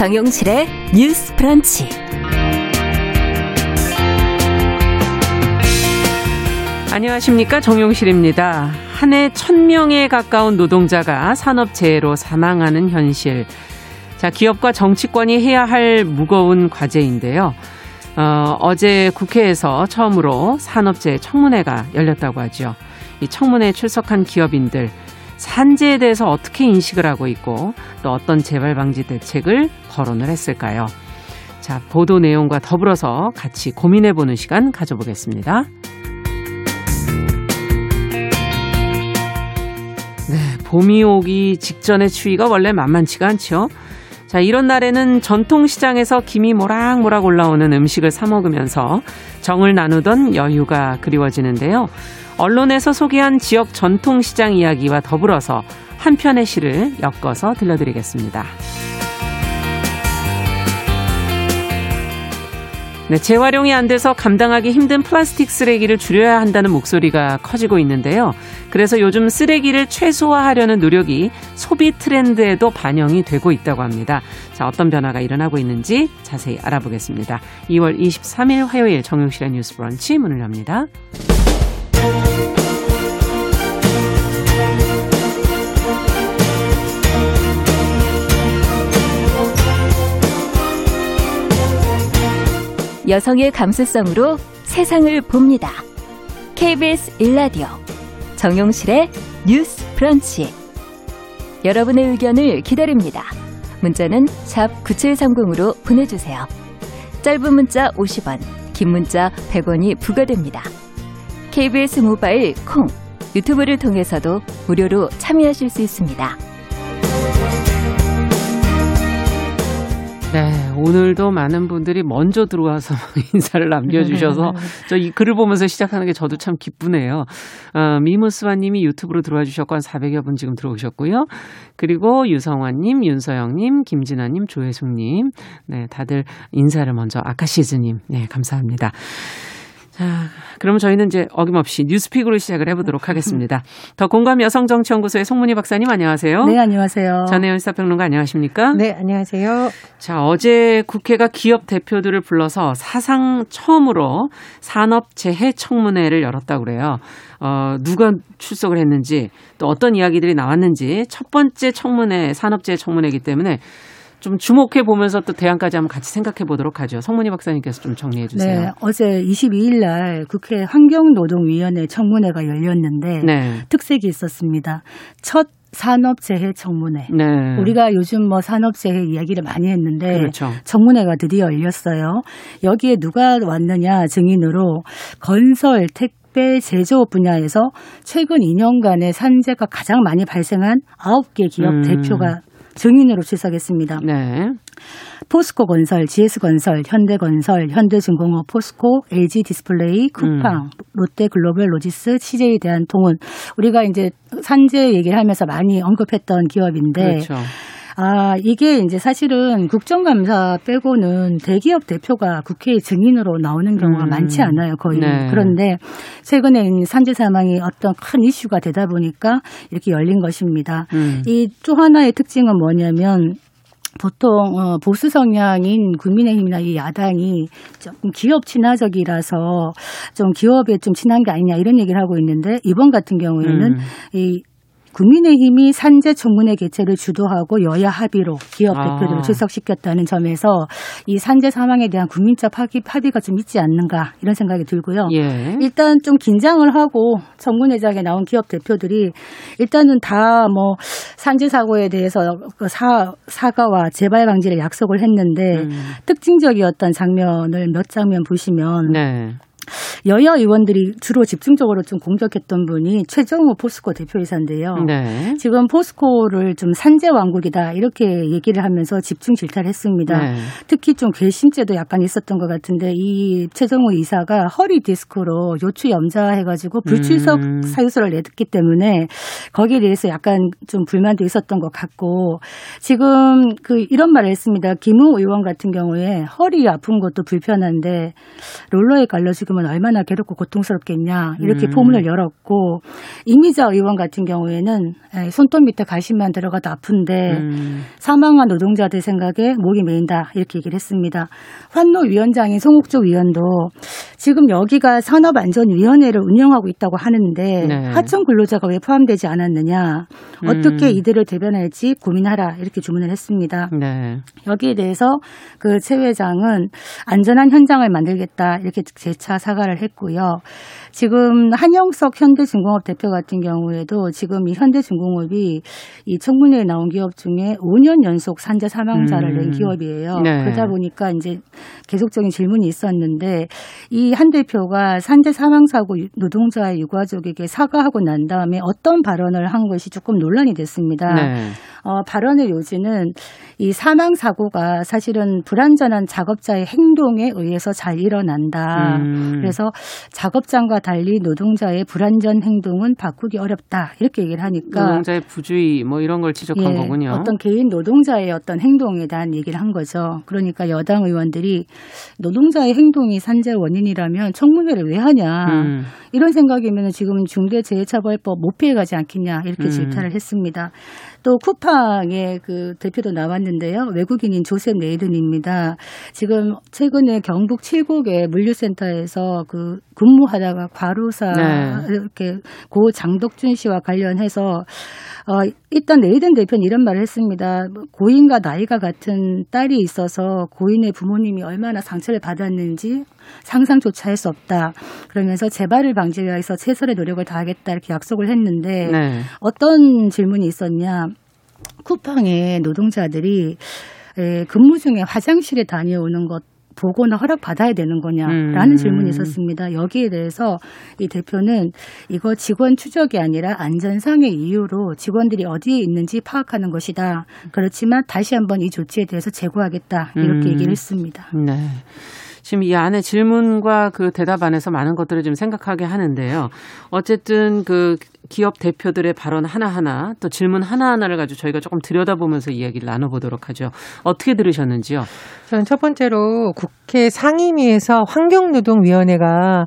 정용실의 뉴스 프런치. 안녕하십니까. 정용실입니다. 한 해 천명에 가까운 노동자가 산업재해로 사망하는 현실. 자, 기업과 정치권이 해야 할 무거운 과제인데요. 어, 어제 국회에서 처음으로 산업재해 청문회가 열렸다고 하죠. 이 청문회에 출석한 기업인들, 산재에 대해서 어떻게 인식을 하고 있고 또 어떤 재발 방지 대책을 거론을 했을까요? 자, 보도 내용과 더불어서 같이 고민해 보는 시간 가져보겠습니다. 네, 봄이 오기 직전의 추위가 원래 만만치가 않죠. 자, 이런 날에는 전통시장에서 김이 모락모락 올라오는 음식을 사 먹으면서 정을 나누던 여유가 그리워지는데요. 언론에서 소개한 지역 전통시장 이야기와 더불어서 한 편의 시를 엮어서 들려드리겠습니다. 네, 재활용이 안 돼서 감당하기 힘든 플라스틱 쓰레기를 줄여야 한다는 목소리가 커지고 있는데요. 그래서 요즘 쓰레기를 최소화하려는 노력이 소비 트렌드에도 반영이 되고 있다고 합니다. 자, 어떤 변화가 일어나고 있는지 자세히 알아보겠습니다. 2월 23일 화요일 정용실의 뉴스 브런치 문을 엽니다. 여성의 감수성으로 세상을 봅니다. KBS 일라디오 정용실의 뉴스 브런치. 여러분의 의견을 기다립니다. 문자는 샵 9730으로 보내 주세요. 짧은 문자 50원, 긴 문자 100원이 부과됩니다. KBS 모바일 콩, 유튜브를 통해서도 무료로 참여하실 수 있습니다. 네, 오늘도 많은 분들이 먼저 들어와서 인사를 남겨주셔서 저 이 글을 보면서 시작하는 게 저도 참 기쁘네요. 어, 미무스와님이 유튜브로 들어와 주셨고 한 400여 분 지금 들어오셨고요. 그리고 유성환님, 윤서영님, 김진아님, 조혜숙님, 네, 다들 인사를 먼저 아카시즈님, 네, 감사합니다. 자, 그러면 저희는 이제 어김없이 뉴스픽으로 시작을 해보도록 하겠습니다. 더 공감 여성정치연구소의 송문희 박사님 안녕하세요. 네, 안녕하세요. 전혜연 시사평론가 안녕하십니까? 네, 안녕하세요. 자, 어제 국회가 기업 대표들을 불러서 사상 처음으로 산업재해 청문회를 열었다고 그래요. 어, 누가 출석을 했는지 또 어떤 이야기들이 나왔는지 첫 번째 청문회, 산업재해 청문회이기 때문에 좀 주목해 보면서 또 대안까지 한번 같이 생각해 보도록 하죠. 성문희 박사님께서 좀 정리해 주세요. 네, 어제 22일 날 국회 환경노동위원회 청문회가 열렸는데 네. 특색이 있었습니다. 첫 산업재해 청문회. 네. 우리가 요즘 뭐 산업재해 이야기를 많이 했는데 그렇죠. 청문회가 드디어 열렸어요. 여기에 누가 왔느냐 증인으로 건설, 택 택배 제조업 분야에서 최근 2년간의 산재가 가장 많이 발생한 9개 기업 음. 대표가 증인으로 출석했습니다. 네. 포스코 건설, GS건설, 현대 건설, 현대중공업, 포스코, LG 디스플레이, 쿠팡, 음. 롯데 글로벌 로지스, CJ 대한통운 우리가 이제 산재 얘기를 하면서 많이 언급했던 기업인데 그렇죠. 아, 이게 이제 사실은 국정감사 빼고는 대기업 대표가 국회에 증인으로 나오는 경우가 음. 많지 않아요, 거의. 네. 그런데 최근에 산재 사망이 어떤 큰 이슈가 되다 보니까 이렇게 열린 것입니다. 음. 이또 하나의 특징은 뭐냐면 보통 어, 보수 성향인 국민의힘이나 이 야당이 조금 기업 친화적이라서 좀 기업에 좀 친한 게 아니냐 이런 얘기를 하고 있는데 이번 같은 경우에는 음. 이 국민의힘이 산재 청문회 개최를 주도하고 여야 합의로 기업 아. 대표들을 출석시켰다는 점에서 이 산재 사망에 대한 국민적 합의, 합의가 좀 있지 않는가 이런 생각이 들고요. 예. 일단 좀 긴장을 하고 청문회장에 나온 기업 대표들이 일단은 다 뭐 산재 사고에 대해서 그 사, 사과와 재발 방지를 약속을 했는데 음. 특징적이었던 장면을 몇 장면 보시면 네. 여야 의원들이 주로 집중적으로 좀 공격했던 분이 최정호 포스코 대표이사인데요. 네. 지금 포스코를 좀 산재 왕국이다 이렇게 얘기를 하면서 집중 질타를 했습니다. 네. 특히 좀 괘씸죄도 약간 있었던 것 같은데 이 최정호 이사가 허리 디스크로 요추 염자해가지고 불출석 음. 사유서를 냈기 때문에 거기에 대해서 약간 좀 불만도 있었던 것 같고 지금 그 이런 말을 했습니다. 김웅 의원 같은 경우에 허리 아픈 것도 불편한데 롤러에 깔려 지금 은 얼마 얼마나 괴롭고 고통스럽겠냐 이렇게 음. 포문을 열었고 이미자 의원 같은 경우에는 손톱 밑에 가시만 들어가도 아픈데 음. 사망한 노동자들 생각에 목이 메인다 이렇게 얘기를 했습니다. 환노 위원장인 송욱조 위원도 지금 여기가 산업안전위원회를 운영하고 있다고 하는데 네. 하청 근로자가 왜 포함되지 않았느냐 어떻게 음. 이들을 대변할지 고민하라 이렇게 주문을 했습니다. 네. 여기에 대해서 그 최 회장은 안전한 현장을 만들겠다 이렇게 재차 사과를 했고요. 지금 한영석 현대중공업 대표 같은 경우에도 지금 이 현대중공업이 이 청문회에 나온 기업 중에 5년 연속 산재 사망자를 음. 낸 기업이에요. 네. 그러다 보니까 이제 계속적인 질문이 있었는데 이 한 대표가 산재 사망 사고 노동자의 유가족에게 사과하고 난 다음에 어떤 발언을 한 것이 조금 논란이 됐습니다. 네. 어, 발언의 요지는 이 사망 사고가 사실은 불안전한 작업자의 행동에 의해서 잘 일어난다. 음. 그래서 작업장과 달리 노동자의 불안전 행동은 바꾸기 어렵다. 이렇게 얘기를 하니까 노동자의 부주의 뭐 이런 걸 지적한 예, 거군요. 어떤 개인 노동자의 어떤 행동에 대한 얘기를 한 거죠. 그러니까 여당 의원들이 노동자의 행동이 산재 원인이라면 청문회를 왜 하냐. 음. 이런 생각이면 지금은 중대재해처벌법 못 피해가지 않겠냐 이렇게 음. 질타를 했습니다. 또 쿠팡의 그 대표도 나왔는데요. 외국인인 조셉 네이든입니다. 지금 최근에 경북 칠곡의 물류센터에서 그 근무하다가 과로사 네. 이렇게 고 장덕준 씨와 관련해서 어, 일단 네이든 대표는 이런 말을 했습니다. 고인과 나이가 같은 딸이 있어서 고인의 부모님이 얼마나 상처를 받았는지 상상조차 할 수 없다. 그러면서 재발을 방지하기 위해서 최선의 노력을 다하겠다 이렇게 약속을 했는데 네. 어떤 질문이 있었냐. 쿠팡의 노동자들이 에, 근무 중에 화장실에 다녀오는 것 보고나 허락 받아야 되는 거냐라는 음. 질문이 있었습니다. 여기에 대해서 이 대표는 이거 직원 추적이 아니라 안전상의 이유로 직원들이 어디에 있는지 파악하는 것이다. 그렇지만 다시 한번 이 조치에 대해서 재고하겠다 이렇게 음. 얘기를 했습니다. 네. 지금 이 안에 질문과 그 대답 안에서 많은 것들을 좀 생각하게 하는데요. 어쨌든 그 기업 대표들의 발언 하나하나 또 질문 하나하나를 가지고 저희가 조금 들여다보면서 이야기를 나눠보도록 하죠. 어떻게 들으셨는지요? 저는 첫 번째로 국회 상임위에서 환경노동위원회가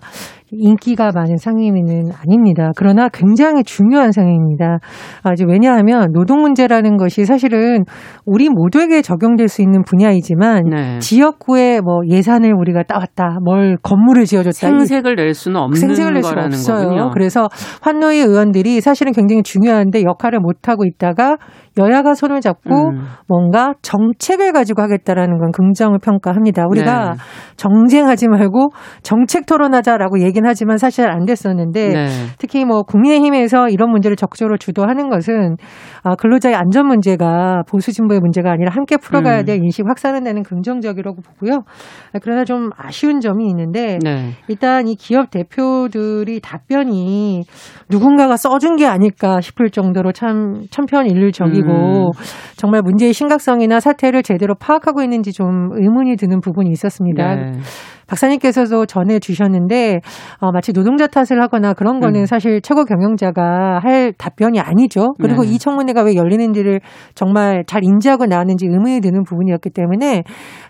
인기가 많은 상임위는 아닙니다. 그러나 굉장히 중요한 상임입니다. 아주 왜냐하면 노동 문제라는 것이 사실은 우리 모두에게 적용될 수 있는 분야이지만 네. 지역구에 뭐 예산을 우리가 따왔다, 뭘 건물을 지어줬다, 생색을 낼 수는 없는 생색을 낼 수가 없어요. 거군요. 그래서 환노위 의원들이 사실은 굉장히 중요한데 역할을 못 하고 있다가 여야가 손을 잡고 음. 뭔가 정책을 가지고 하겠다라는 건 긍정을 평가합니다. 우리가 네. 정쟁하지 말고 정책 토론하자라고 얘기는 하지만 사실 안 됐었는데 네. 특히 뭐 국민의힘에서 이런 문제를 적극적으로 주도하는 것은 아, 근로자의 안전 문제가 보수 진보의 문제가 아니라 함께 풀어가야 음. 될 인식 확산은 되는 긍정적이라고 보고요. 그러나 좀 아쉬운 점이 있는데 네. 일단 이 기업 대표들이 답변이 누군가가 써준 게 아닐까 싶을 정도로 참 천편일률적이고 음. 정말 문제의 심각성이나 사태를 제대로 파악하고 있는지 좀 의문이 드는 부분이 있었습니다. 네. 박사님께서도 전해 주셨는데 어, 마치 노동자 탓을 하거나 그런 거는 음. 사실 최고 경영자가 할 답변이 아니죠. 그리고 네. 이 청문회가 왜 열리는지를 정말 잘 인지하고 나왔는지 의문이 드는 부분이었기 때문에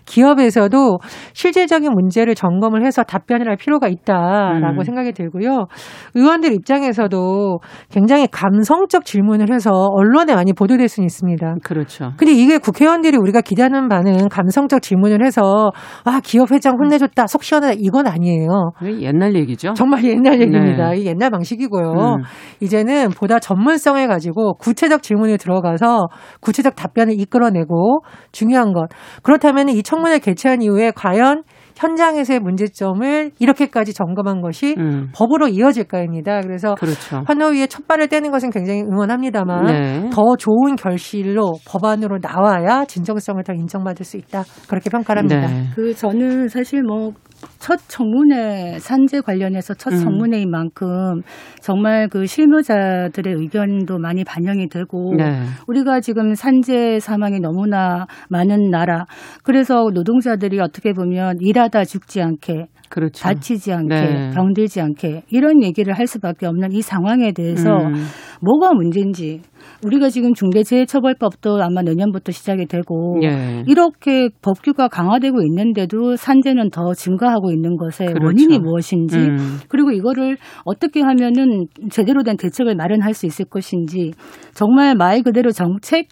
기업에서도 실질적인 문제를 점검을 해서 답변을 할 필요가 있다라고 음. 생각이 들고요. 의원들 입장에서도 굉장히 감성적 질문을 해서 언론에 많이 보도될 수는 있습니다. 그렇죠. 근데 이게 국회의원들이 우리가 기대하는 바는 감성적 질문을 해서 와 기업 회장 혼내줬다 속 시원하다 이건 아니에요. 옛날 얘기죠. 정말 옛날 얘기입니다. 네. 옛날 방식이고요. 음. 이제는 보다 전문성을 가지고 구체적 질문에 들어가서 구체적 답변을 이끌어내고 중요한 것 그렇다면 이 청문회 개최한 이후에 과연 현장에서의 문제점을 이렇게까지 점검한 것이 음. 법으로 이어질까입니다. 그래서 그렇죠. 환노위에 첫 발을 떼는 것은 굉장히 응원합니다만 네. 더 좋은 결실로 법안으로 나와야 진정성을 더 인정받을 수 있다. 그렇게 평가를 합니다. 네. 그 저는 사실 뭐 첫 청문회 산재 관련해서 첫 음. 청문회인 만큼 정말 그 실무자들의 의견도 많이 반영이 되고 네. 우리가 지금 산재 사망이 너무나 많은 나라 그래서 노동자들이 어떻게 보면 일하 일하다 죽지 않게 그렇죠. 다치지 않게 네. 병들지 않게 이런 얘기를 할 수밖에 없는 이 상황에 대해서 음. 뭐가 문제인지 우리가 지금 중대재해처벌법도 아마 내년부터 시작이 되고 예. 이렇게 법규가 강화되고 있는데도 산재는 더 증가하고 있는 것의 그렇죠. 원인이 무엇인지 음. 그리고 이거를 어떻게 하면은 제대로 된 대책을 마련할 수 있을 것인지 정말 말 그대로 정책이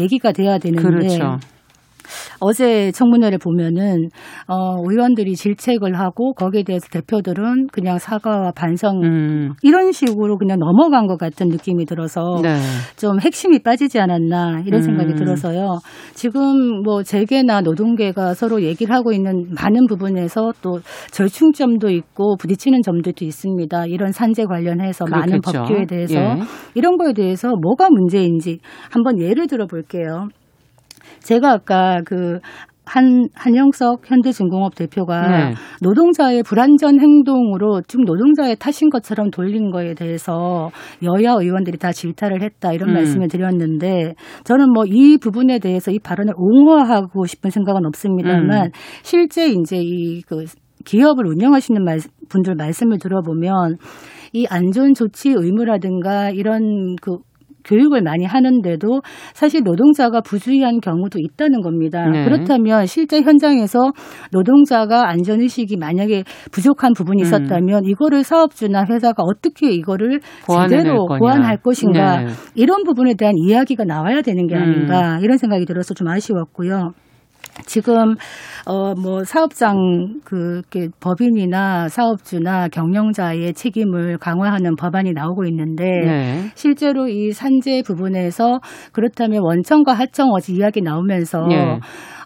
얘기가 돼야 되는데 그렇죠. 어제 청문회를 보면은 어 의원들이 질책을 하고 거기에 대해서 대표들은 그냥 사과와 반성 음. 이런 식으로 그냥 넘어간 것 같은 느낌이 들어서 네. 좀 핵심이 빠지지 않았나 이런 생각이 음. 들어서요. 지금 뭐 재계나 노동계가 서로 얘기를 하고 있는 많은 부분에서 또 절충점도 있고 부딪히는 점들도 있습니다. 이런 산재 관련해서 그렇겠죠. 많은 법규에 대해서 예. 이런 거에 대해서 뭐가 문제인지 한번 예를 들어 볼게요. 제가 아까 그 한, 한영석 현대중공업 대표가 네. 노동자의 불안전 행동으로 좀 노동자의 탓인 것처럼 돌린 거에 대해서 여야 의원들이 다 질타를 했다 이런 음. 말씀을 드렸는데 저는 뭐 이 부분에 대해서 이 발언을 옹호하고 싶은 생각은 없습니다만 음. 실제 이제 이그 기업을 운영하시는 말, 분들 말씀을 들어보면 이 안전 조치 의무라든가 이런 그 교육을 많이 하는데도 사실 노동자가 부주의한 경우도 있다는 겁니다. 네. 그렇다면 실제 현장에서 노동자가 안전의식이 만약에 부족한 부분이 음. 있었다면 음. 이거를 사업주나 회사가 어떻게 이거를 제대로 보완할 것인가 네. 이런 부분에 대한 이야기가 나와야 되는 게 음. 아닌가 음. 이런 생각이 들어서 좀 아쉬웠고요. 지금 어 뭐 사업장 그 법인이나 사업주나 경영자의 책임을 강화하는 법안이 나오고 있는데 네. 실제로 이 산재 부분에서 그렇다면 원청과 하청 어제 이야기 나오면서 네.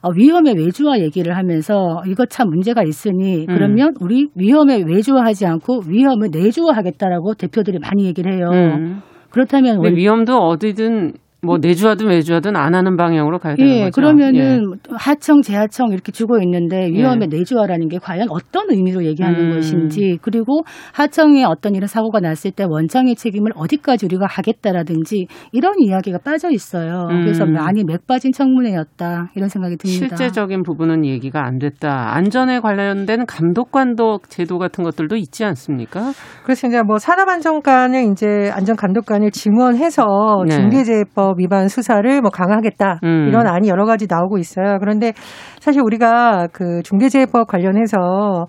어, 위험의 외주화 얘기를 하면서 이거 참 문제가 있으니 음. 그러면 음. 우리 위험의 외주화하지 않고 위험을 내주화하겠다라고 대표들이 많이 얘기를 해요. 음. 그렇다면 위험도 어디든 뭐 내주하든 외주하든 안 하는 방향으로 가야 되는 예, 거죠. 그러면은 예. 하청, 재하청 이렇게 주고 있는데 위험에 예. 내주하라는 게 과연 어떤 의미로 얘기하는 음. 것인지 그리고 하청에 어떤 이런 사고가 났을 때 원장의 책임을 어디까지 우리가 하겠다라든지 이런 이야기가 빠져 있어요. 음. 그래서 많이 맥 빠진 청문회였다 이런 생각이 듭니다. 실제적인 부분은 얘기가 안 됐다. 안전에 관련된 감독관도 제도 같은 것들도 있지 않습니까? 그래서 이제 뭐 산업안전관을 이제 안전감독관을 증원해서 네. 중대재해법 위반 수사를 뭐 강화하겠다 음. 이런 안이 여러 가지 나오고 있어요. 그런데 사실 우리가 그 중대재해법 관련해서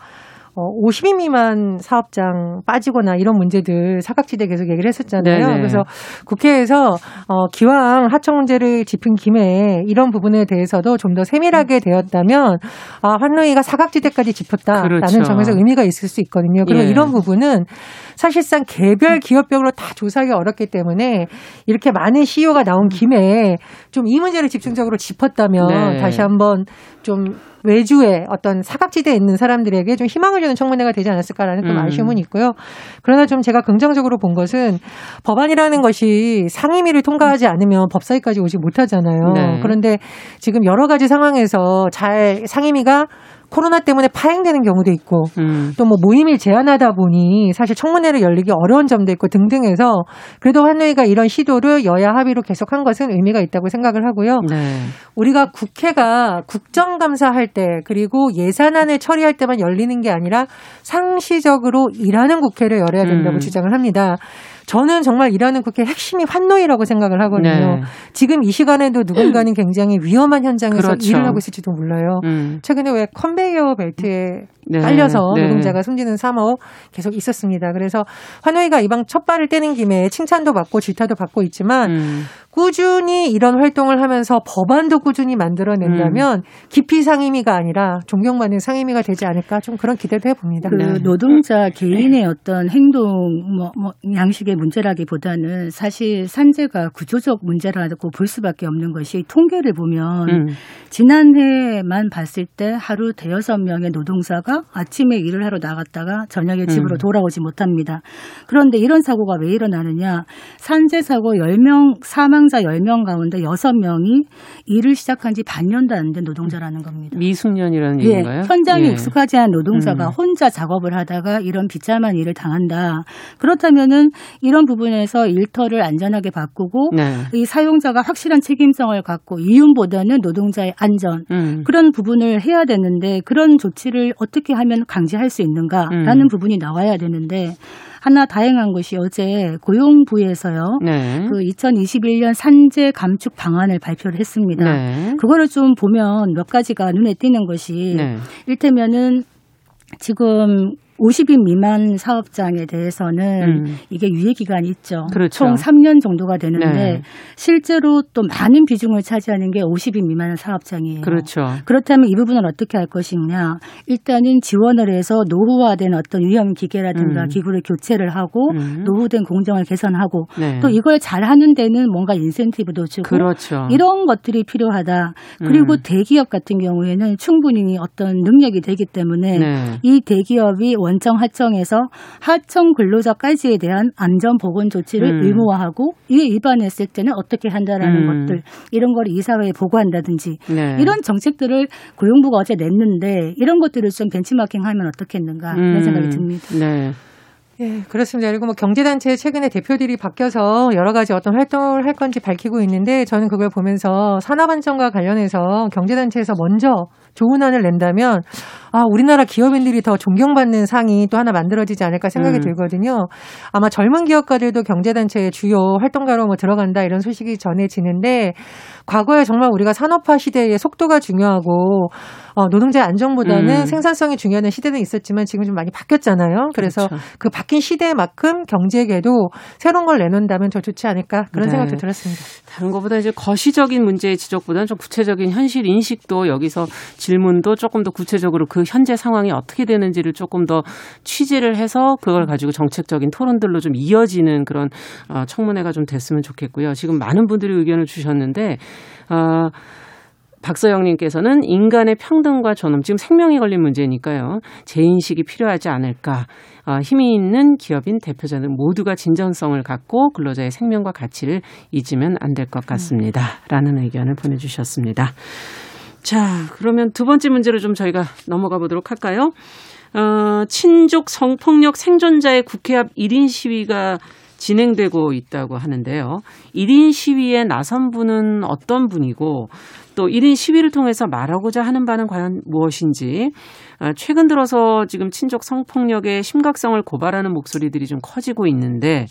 어, 50인 미만 사업장 빠지거나 이런 문제들 사각지대 계속 얘기를 했었잖아요. 네네. 그래서 국회에서 어, 기왕 하청 문제를 짚은 김에 이런 부분에 대해서도 좀 더 세밀하게 되었다면 아, 환노위가 사각지대까지 짚었다라는 그렇죠. 점에서 의미가 있을 수 있거든요. 그리고 예. 이런 부분은 사실상 개별 기업별로 다 조사하기 어렵기 때문에 이렇게 많은 CEO가 나온 김에 좀 이 문제를 집중적으로 짚었다면 네. 다시 한번 좀 외주에 어떤 사각지대에 있는 사람들에게 좀 희망을 주는 청문회가 되지 않았을까라는 좀 음. 아쉬움은 있고요. 그러나 좀 제가 긍정적으로 본 것은 법안이라는 것이 상임위를 통과하지 않으면 법사위까지 오지 못하잖아요. 네. 그런데 지금 여러 가지 상황에서 잘 상임위가 코로나 때문에 파행되는 경우도 있고 음. 또뭐 모임을 제한하다 보니 사실 청문회를 열리기 어려운 점도 있고 등등해서 그래도 환노위가 이런 시도를 여야 합의로 계속한 것은 의미가 있다고 생각을 하고요. 네. 우리가 국회가 국정감사할 때 그리고 예산안을 처리할 때만 열리는 게 아니라 상시적으로 일하는 국회를 열어야 된다고 음. 주장을 합니다. 저는 정말 일하는 국회 핵심이 환노위라고 생각을 하거든요. 네. 지금 이 시간에도 누군가는 굉장히 위험한 현장에서 그렇죠. 일을 하고 있을지도 몰라요. 음. 최근에 왜 컨베이어 벨트에 네. 깔려서 네. 노동자가 숨지는 사업 계속 있었습니다. 그래서 환노위가 이방 첫 발을 떼는 김에 칭찬도 받고 질타도 받고 있지만 음. 꾸준히 이런 활동을 하면서 법안도 꾸준히 만들어낸다면 음. 깊이 상임위가 아니라 존경받는 상임위가 되지 않을까 좀 그런 기대도 해봅니다. 그 네. 노동자 개인의 어떤 행동 뭐, 뭐 양식의 문제라기보다는 사실 산재가 구조적 문제라고 볼 수밖에 없는 것이 통계를 보면 음. 지난해만 봤을 때 하루 대여섯 명의 노동자가 아침에 일을 하러 나갔다가 저녁에 집으로 음. 돌아오지 못합니다. 그런데 이런 사고가 왜 일어나느냐? 산재 사고 10명 사망 사망자 10명 가운데 6명이 일을 시작한 지 반년도 안 된 노동자라는 겁니다. 미숙년이라는 예, 얘기인가요? 현장에 예. 익숙하지 않은 노동자가 음. 혼자 작업을 하다가 이런 비참한 일을 당한다. 그렇다면은 이런 부분에서 일터를 안전하게 바꾸고 네. 이 사용자가 확실한 책임성을 갖고 이윤보다는 노동자의 안전 음. 그런 부분을 해야 되는데 그런 조치를 어떻게 하면 강제할 수 있는가라는 음. 부분이 나와야 되는데 하나 다행한 것이 어제 고용부에서요. 네. 그 2021년 산재 감축 방안을 발표를 했습니다. 네. 그거를 좀 보면 몇 가지가 눈에 띄는 것이 네. 일테면은 지금 50인 미만 사업장에 대해서는 음. 이게 유예 기간이 있죠. 그렇죠. 총 3년 정도가 되는데 네. 실제로 또 많은 비중을 차지하는 게 50인 미만 사업장이에요. 그렇죠. 그렇다면 이 부분은 어떻게 할 것이냐? 일단은 지원을 해서 노후화된 어떤 위험 기계라든가 음. 기구를 교체를 하고 음. 노후된 공정을 개선하고 네. 또 이걸 잘 하는 데는 뭔가 인센티브도 주고 그렇죠. 이런 것들이 필요하다. 그리고 음. 대기업 같은 경우에는 충분히 어떤 능력이 되기 때문에 네. 이 대기업이 원청 하청에서 하청 근로자까지에 대한 안전 보건 조치를 음. 의무화하고 이에 위반했을 때는 어떻게 한다라는 음. 것들 이런 걸 이사회에 보고한다든지 네. 이런 정책들을 고용부가 어제 냈는데 이런 것들을 좀 벤치마킹하면 어떻겠는가 음. 이런 생각이 듭니다. 네. 예, 그렇습니다. 그리고 뭐 경제단체 최근에 대표들이 바뀌어서 여러 가지 어떤 활동을 할 건지 밝히고 있는데 저는 그걸 보면서 산업안정과 관련해서 경제단체에서 먼저 좋은 안을 낸다면 아, 우리나라 기업인들이 더 존경받는 상이 또 하나 만들어지지 않을까 생각이 음. 들거든요. 아마 젊은 기업가들도 경제단체의 주요 활동가로 뭐 들어간다 이런 소식이 전해지는데 과거에 정말 우리가 산업화 시대의 속도가 중요하고 어, 노동자 안정보다는 음. 생산성이 중요한 시대는 있었지만 지금 좀 많이 바뀌었잖아요. 그래서 그렇죠. 그 바뀐 시대만큼 경제계도 새로운 걸 내놓는다면 더 좋지 않을까 그런 네. 생각도 들었습니다. 다른 것보다 이제 거시적인 문제의 지적보다는 좀 구체적인 현실 인식도 여기서 질문도 조금 더 구체적으로 그 현재 상황이 어떻게 되는지를 조금 더 취재를 해서 그걸 가지고 정책적인 토론들로 좀 이어지는 그런 어, 청문회가 좀 됐으면 좋겠고요. 지금 많은 분들이 의견을 주셨는데 어, 박서영님께서는 인간의 평등과 존엄, 지금 생명이 걸린 문제니까요. 재인식이 필요하지 않을까. 어, 힘이 있는 기업인 대표자들 모두가 진정성을 갖고 근로자의 생명과 가치를 잊으면 안 될 것 같습니다. 라는 의견을 보내주셨습니다. 자, 그러면 두 번째 문제로 좀 저희가 넘어가 보도록 할까요? 어, 친족 성폭력 생존자의 국회 앞 1인 시위가 진행되고 있다고 하는데요. 1인 시위에 나선 분은 어떤 분이고 또 1인 시위를 통해서 말하고자 하는 바는 과연 무엇인지 어, 최근 들어서 지금 친족 성폭력의 심각성을 고발하는 목소리들이 좀 커지고 있는데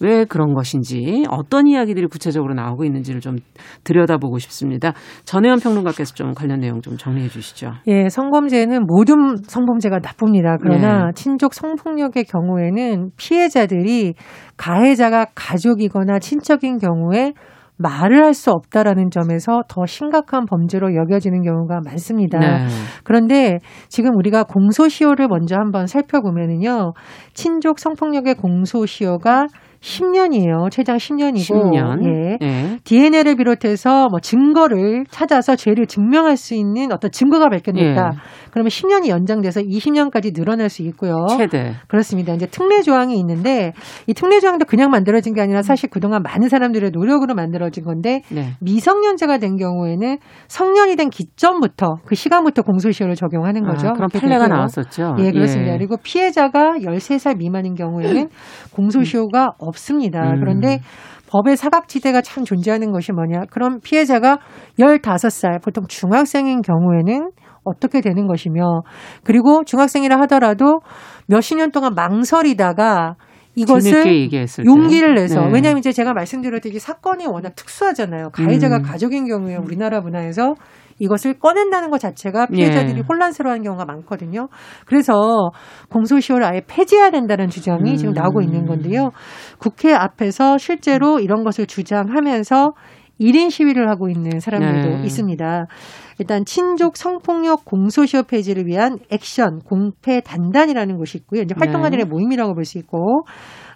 왜 그런 것인지 어떤 이야기들이 구체적으로 나오고 있는지를 좀 들여다보고 싶습니다. 전혜연 평론가께서 좀 관련 내용 좀 정리해 주시죠. 예, 성범죄는 모든 성범죄가 나쁩니다. 그러나 네. 친족 성폭력의 경우에는 피해자들이 가해자가 가족이거나 친척인 경우에 말을 할 수 없다라는 점에서 더 심각한 범죄로 여겨지는 경우가 많습니다. 네. 그런데 지금 우리가 공소시효를 먼저 한번 살펴보면은요, 친족 성폭력의 공소시효가 10년이에요. 최장 10년이고 10년. 예. 네. DNA를 비롯해서 뭐 증거를 찾아서 죄를 증명할 수 있는 어떤 증거가 발견됐다. 예. 그러면 10년이 연장돼서 20년까지 늘어날 수 있고요. 최대. 그렇습니다. 이제 특례 조항이 있는데 이 특례 조항도 그냥 만들어진 게 아니라 사실 그동안 많은 사람들의 노력으로 만들어진 건데 네. 미성년자가 된 경우에는 성년이 된 기점부터 그 시간부터 공소시효를 적용하는 아, 거죠. 아, 그럼 판례가 나왔었죠. 예, 그렇습니다. 예. 그리고 피해자가 13살 미만인 경우에는 공소시효가 음. 없습니다. 음. 그런데 법의 사각지대가 참 존재하는 것이 뭐냐? 그럼 피해자가 15살, 보통 중학생인 경우에는 어떻게 되는 것이며, 그리고 중학생이라 하더라도 몇십 년 동안 망설이다가 이것을 용기를 내서 네. 왜냐하면 이제 제가 말씀드렸듯이 사건이 워낙 특수하잖아요. 가해자가 음. 가족인 경우에 우리나라 문화에서 이것을 꺼낸다는 것 자체가 피해자들이 예. 혼란스러워하는 경우가 많거든요. 그래서 공소시효를 아예 폐지해야 된다는 주장이 음. 지금 나오고 있는 건데요. 국회 앞에서 실제로 이런 것을 주장하면서 1인 시위를 하고 있는 사람들도 네. 있습니다. 일단 친족 성폭력 공소시효 폐지를 위한 액션 공패 단단이라는 곳이 있고요. 이제 활동가들의 네. 모임이라고 볼 수 있고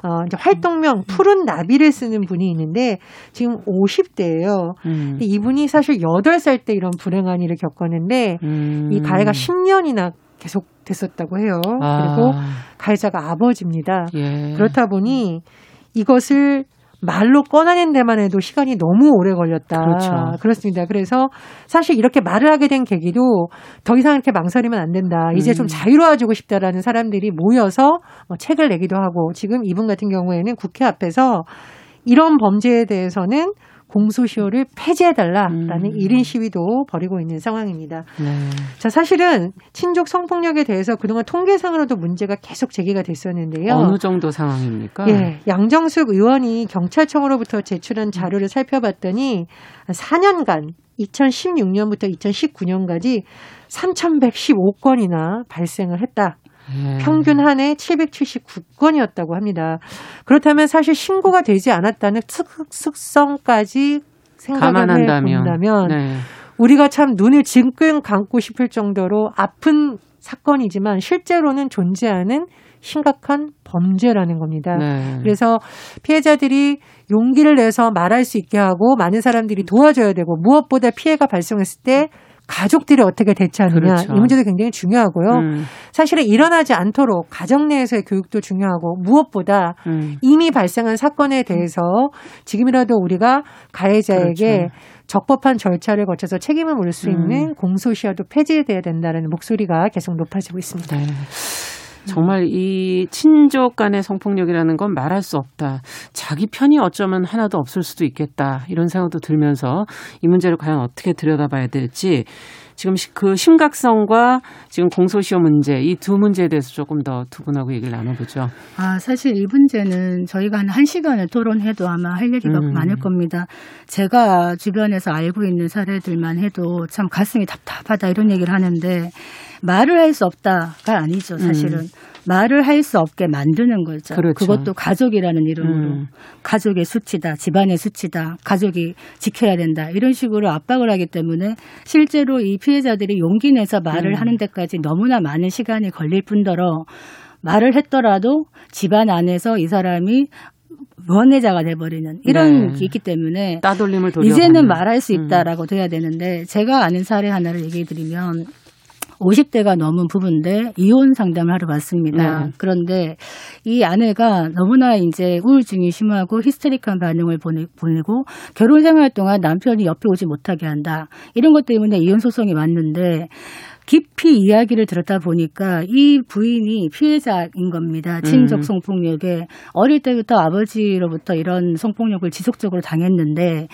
어, 이제 활동명 푸른 나비를 쓰는 분이 있는데 지금 50대예요. 음. 근데 이분이 사실 8살 때 이런 불행한 일을 겪었는데 음. 이 가해가 10년이나 계속 됐었다고 해요. 아. 그리고 가해자가 아버지입니다. 예. 그렇다 보니 이것을 말로 꺼내는 데만 해도 시간이 너무 오래 걸렸다. 그렇죠. 그렇습니다. 그래서 사실 이렇게 말을 하게 된 계기도 더 이상 이렇게 망설이면 안 된다. 이제 음. 좀 자유로워지고 싶다라는 사람들이 모여서 뭐 책을 내기도 하고 지금 이분 같은 경우에는 국회 앞에서 이런 범죄에 대해서는 공소시효를 폐지해달라라는 음. 1인 시위도 벌이고 있는 상황입니다. 네. 자, 사실은 친족 성폭력에 대해서 그동안 통계상으로도 문제가 계속 제기가 됐었는데요. 어느 정도 상황입니까? 예. 양정숙 의원이 경찰청으로부터 제출한 자료를 살펴봤더니 4년간 2016년부터 2019년까지 3,115건이나 발생을 했다. 네. 평균 한 해 779건이었다고 합니다. 그렇다면 사실 신고가 되지 않았다는 특성까지 생각을 해본다면 네. 우리가 참 눈을 징끈 감고 싶을 정도로 아픈 사건이지만 실제로는 존재하는 심각한 범죄라는 겁니다. 네. 그래서 피해자들이 용기를 내서 말할 수 있게 하고 많은 사람들이 도와줘야 되고 무엇보다 피해가 발생했을 때 가족들이 어떻게 대처하느냐 그렇죠. 이 문제도 굉장히 중요하고요. 음. 사실은 일어나지 않도록 가정 내에서의 교육도 중요하고 무엇보다 음. 이미 발생한 사건에 대해서 지금이라도 우리가 가해자에게 그렇죠. 적법한 절차를 거쳐서 책임을 물을 수 있는 음. 공소시효도 폐지돼야 된다는 목소리가 계속 높아지고 있습니다. 네. 정말 이 친족 간의 성폭력이라는 건 말할 수 없다. 자기 편이 어쩌면 하나도 없을 수도 있겠다. 이런 생각도 들면서 이 문제를 과연 어떻게 들여다봐야 될지 지금 그 심각성과 지금 공소시효 문제 이 두 문제에 대해서 조금 더 두 분하고 얘기를 나눠보죠. 아 사실 이 문제는 저희가 한 1시간을 토론해도 아마 할 얘기가 음. 많을 겁니다. 제가 주변에서 알고 있는 사례들만 해도 참 가슴이 답답하다 이런 얘기를 하는데 말을 할 수 없다가 아니죠, 사실은. 음. 말을 할 수 없게 만드는 거죠. 그렇죠. 그것도 가족이라는 이름으로. 음. 가족의 수치다, 집안의 수치다, 가족이 지켜야 된다. 이런 식으로 압박을 하기 때문에 실제로 이 피해자들이 용기 내서 말을 음. 하는 데까지 너무나 많은 시간이 걸릴 뿐더러 말을 했더라도 집안 안에서 이 사람이 원해자가 돼버리는 이런 네. 게 있기 때문에 따돌림을 이제는 말할 수 음. 있다라고 음. 돼야 되는데 제가 아는 사례 하나를 얘기해 드리면 50대가 넘은 부부인데 이혼 상담을 하러 왔습니다. 네. 그런데 이 아내가 너무나 이제 우울증이 심하고 히스테릭한 반응을 보내고 결혼 생활 동안 남편이 옆에 오지 못하게 한다. 이런 것 때문에 이혼 소송이 왔는데 깊이 이야기를 들었다 보니까 이 부인이 피해자인 겁니다. 친족 음. 성폭력에 어릴 때부터 아버지로부터 이런 성폭력을 지속적으로 당했는데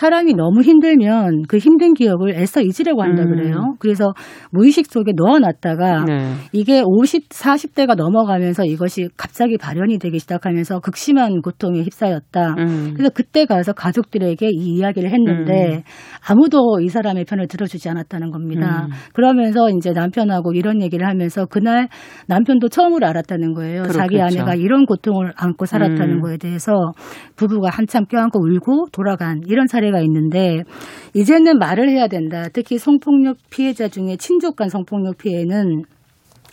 사람이 너무 힘들면 그 힘든 기억을 애써 잊으려고 한다 음. 그래요. 그래서 무의식 속에 넣어놨다가 네. 이게 50, 40대가 넘어가면서 이것이 갑자기 발현이 되기 시작하면서 극심한 고통에 휩싸였다. 음. 그래서 그때 가서 가족들에게 이 이야기를 했는데 음. 아무도 이 사람의 편을 들어주지 않았다는 겁니다. 음. 그러면서 이제 남편하고 이런 얘기를 하면서 그날 남편도 처음으로 알았다는 거예요. 그렇겠죠. 자기 아내가 이런 고통을 안고 살았다는 음. 거에 대해서 부부가 한참 껴안고 울고 돌아간 이런 사례 사례가 있는데 이제는 말을 해야 된다. 특히 성폭력 피해자 중에 친족 간 성폭력 피해는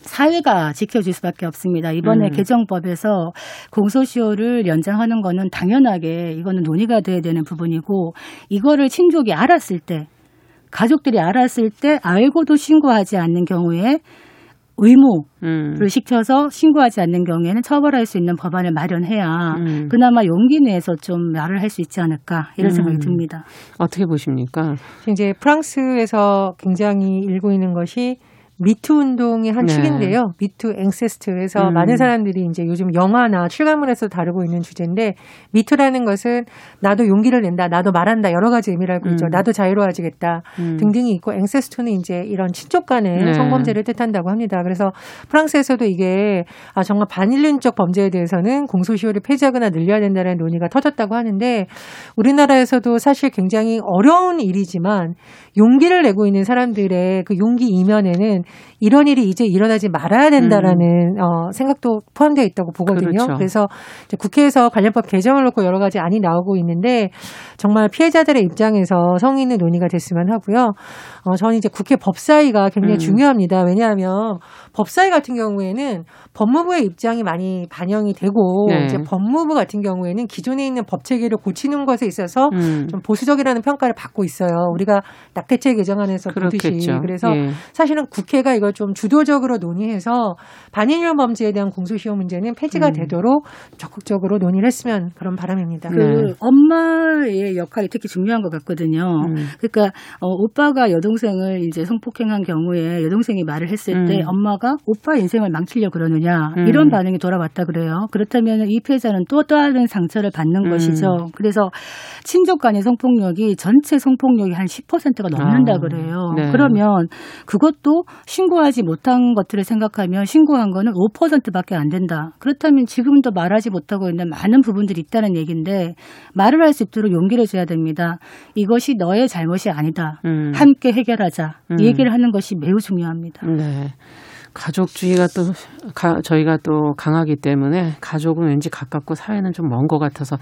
사회가 지켜줄 수밖에 없습니다. 이번에 음. 개정법에서 공소시효를 연장하는 거는 당연하게 이거는 논의가 돼야 되는 부분이고 이거를 친족이 알았을 때 가족들이 알았을 때 알고도 신고하지 않는 경우에 의무를 음. 시켜서 신고하지 않는 경우에는 처벌할 수 있는 법안을 마련해야 음. 그나마 용기 내서 좀 말을 할 수 있지 않을까 이런 생각이 음. 듭니다. 어떻게 보십니까? 이제 프랑스에서 굉장히 일고 있는 것이 미투 운동의 한 네. 축인데요. 미투 앵세스트에서 음. 많은 사람들이 이제 요즘 영화나 출간물에서 다루고 있는 주제인데 미투라는 것은 나도 용기를 낸다, 나도 말한다 여러 가지 의미를 알고 음. 있죠. 나도 자유로워지겠다 음. 등등이 있고 앵세스트는 이제 이런 친족 간의 네. 성범죄를 뜻한다고 합니다. 그래서 프랑스에서도 이게 아 정말 반인륜적 범죄에 대해서는 공소시효를 폐지하거나 늘려야 된다는 논의가 터졌다고 하는데 우리나라에서도 사실 굉장히 어려운 일이지만 용기를 내고 있는 사람들의 그 용기 이면에는 이런 일이 이제 일어나지 말아야 된다라는 음. 어, 생각도 포함되어 있다고 보거든요. 그렇죠. 그래서 국회에서 관련법 개정을 놓고 여러 가지 안이 나오고 있는데 정말 피해자들의 입장에서 성의 있는 논의가 됐으면 하고요. 어, 저는 이제 국회 법사위가 굉장히 음. 중요합니다. 왜냐하면 법사위 같은 경우에는 법무부의 입장이 많이 반영이 되고 네. 이제 법무부 같은 경우에는 기존에 있는 법 체계를 고치는 것에 있어서 음. 좀 보수적이라는 평가를 받고 있어요. 우리가 낙태죄 개정안에서 보듯이 그래서 예. 사실은 국회가 이걸 좀 주도적으로 논의해서 반인륜 범죄에 대한 공소시효 문제는 폐지가 음. 되도록 적극적으로 논의를 했으면 그런 바람입니다. 그 네. 엄마의 역할이 특히 중요한 것 같거든요. 음. 그러니까 어, 오빠가 여동생을 이제 성폭행한 경우에 여동생이 말을 했을 때 음. 엄마가 피해자가 오빠 인생을 망치려 그러느냐 음. 이런 반응이 돌아왔다 그래요. 그렇다면 이 피해자는 또 다른 상처를 받는 음. 것이죠. 그래서 친족 간의 성폭력이 전체 성폭력이 한 10%가 넘는다 아. 그래요. 네. 그러면 그것도 신고하지 못한 것들을 생각하면 신고한 거는 5%밖에 안 된다. 그렇다면 지금도 말하지 못하고 있는 많은 부분들이 있다는 얘기인데 말을 할 수 있도록 용기 를 줘야 됩니다. 이것이 너의 잘못이 아니다. 음. 함께 해결하자. 음. 이 얘기를 하는 것이 매우 중요합니다. 네. 가족주의가 또 가, 저희가 또 강하기 때문에 가족은 왠지 가깝고 사회는 좀 먼 것 같아서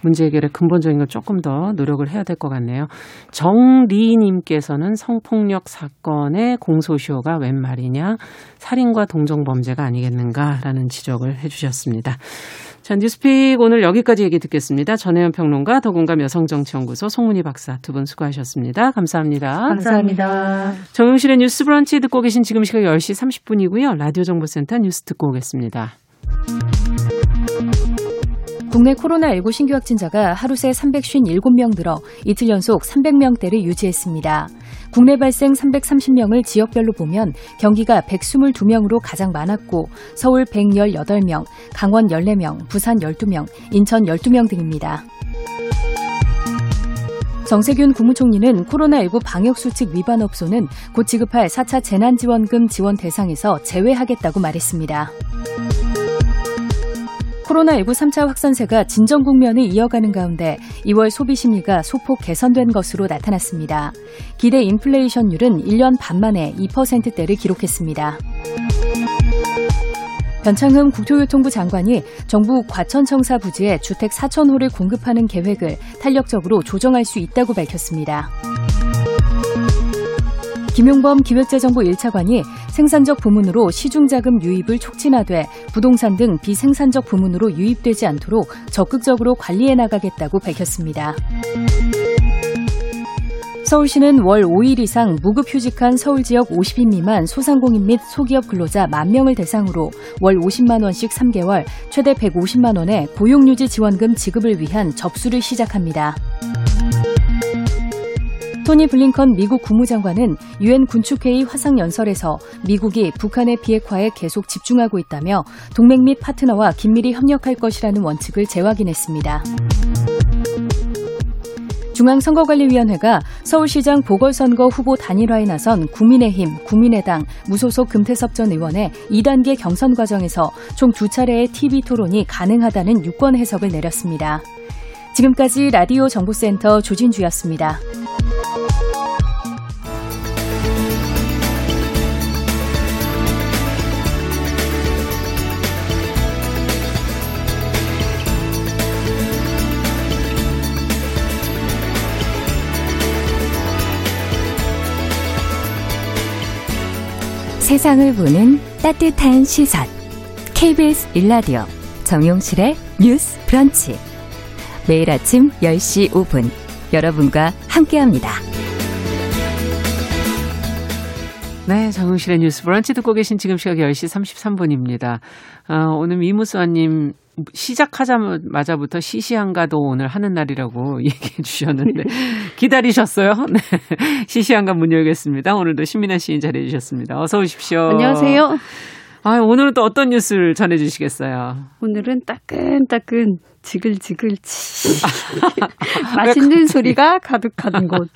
문제 해결에 근본적인 걸 조금 더 노력을 해야 될 것 같네요. 정리님께서는 성폭력 사건의 공소시효가 웬 말이냐 살인과 동정범죄가 아니겠는가라는 지적을 해주셨습니다. 자, 뉴스픽 오늘 여기까지 얘기 듣겠습니다. 전혜연 평론가, 더공감 여성정치연구소 송문희 박사 두 분 수고하셨습니다. 감사합니다. 감사합니다. 정용실의 뉴스 브런치 듣고 계신 지금 시각 10시 30분이고요. 라디오 정보센터 뉴스 듣고 오겠습니다. 국내 코로나19 신규 확진자가 하루 새 357명 늘어 이틀 연속 300명대를 유지했습니다. 국내 발생 330명을 지역별로 보면 경기가 122명으로 가장 많았고 서울 118명, 강원 14명, 부산 12명, 인천 12명 등입니다. 정세균 국무총리는 코로나19 방역수칙 위반 업소는 곧 지급할 4차 재난지원금 지원 대상에서 제외하겠다고 말했습니다. 코로나19 3차 확산세가 진정 국면을 이어가는 가운데 2월 소비 심리가 소폭 개선된 것으로 나타났습니다. 기대 인플레이션율은 1년 반 만에 2%대를 기록했습니다. 변창흠 국토교통부 장관이 정부 과천청사 부지에 주택 4천 호를 공급하는 계획을 탄력적으로 조정할 수 있다고 밝혔습니다. 김용범 기획재정부 1차관이 생산적 부문으로 시중자금 유입을 촉진하되 부동산 등 비생산적 부문으로 유입되지 않도록 적극적으로 관리해 나가겠다고 밝혔습니다. 서울시는 월 5일 이상 무급휴직한 서울 지역 50인 미만 소상공인 및 소기업 근로자 만 명을 대상으로 월 50만 원씩 3개월, 최대 150만 원의 고용유지 지원금 지급을 위한 접수를 시작합니다. 토니 블링컨 미국 국무장관은 유엔 군축회의 화상연설에서 미국이 북한의 비핵화에 계속 집중하고 있다며 동맹 및 파트너와 긴밀히 협력할 것이라는 원칙을 재확인했습니다. 중앙선거관리위원회가 서울시장 보궐선거 후보 단일화에 나선 국민의힘, 국민의당, 무소속 금태섭 전 의원의 2단계 경선 과정에서 총 두 차례의 TV 토론이 가능하다는 유권 해석을 내렸습니다. 지금까지 라디오 정보센터 조진주였습니다. 세상을 보는 따뜻한 시선. KBS 일라디오 정용실의 뉴스 브런치. 매일 아침 10시 5분 여러분과 함께합니다. 네, 정용실의 뉴스 브런치 듣고 계신 지금 시각 10시 33분입니다. 어, 오늘 미무수아님 시작하자마자부터 시시한가도 오늘 하는 날이라고 얘기해 주셨는데 기다리셨어요? 네. 시시한가 문 열겠습니다. 오늘도 신민아 시인 자리해 주셨습니다. 어서 오십시오. 안녕하세요. 아, 오늘은 또 어떤 뉴스를 전해 주시겠어요? 오늘은 따끈따끈 지글지글 치. 맛있는 소리가 가득한 곳.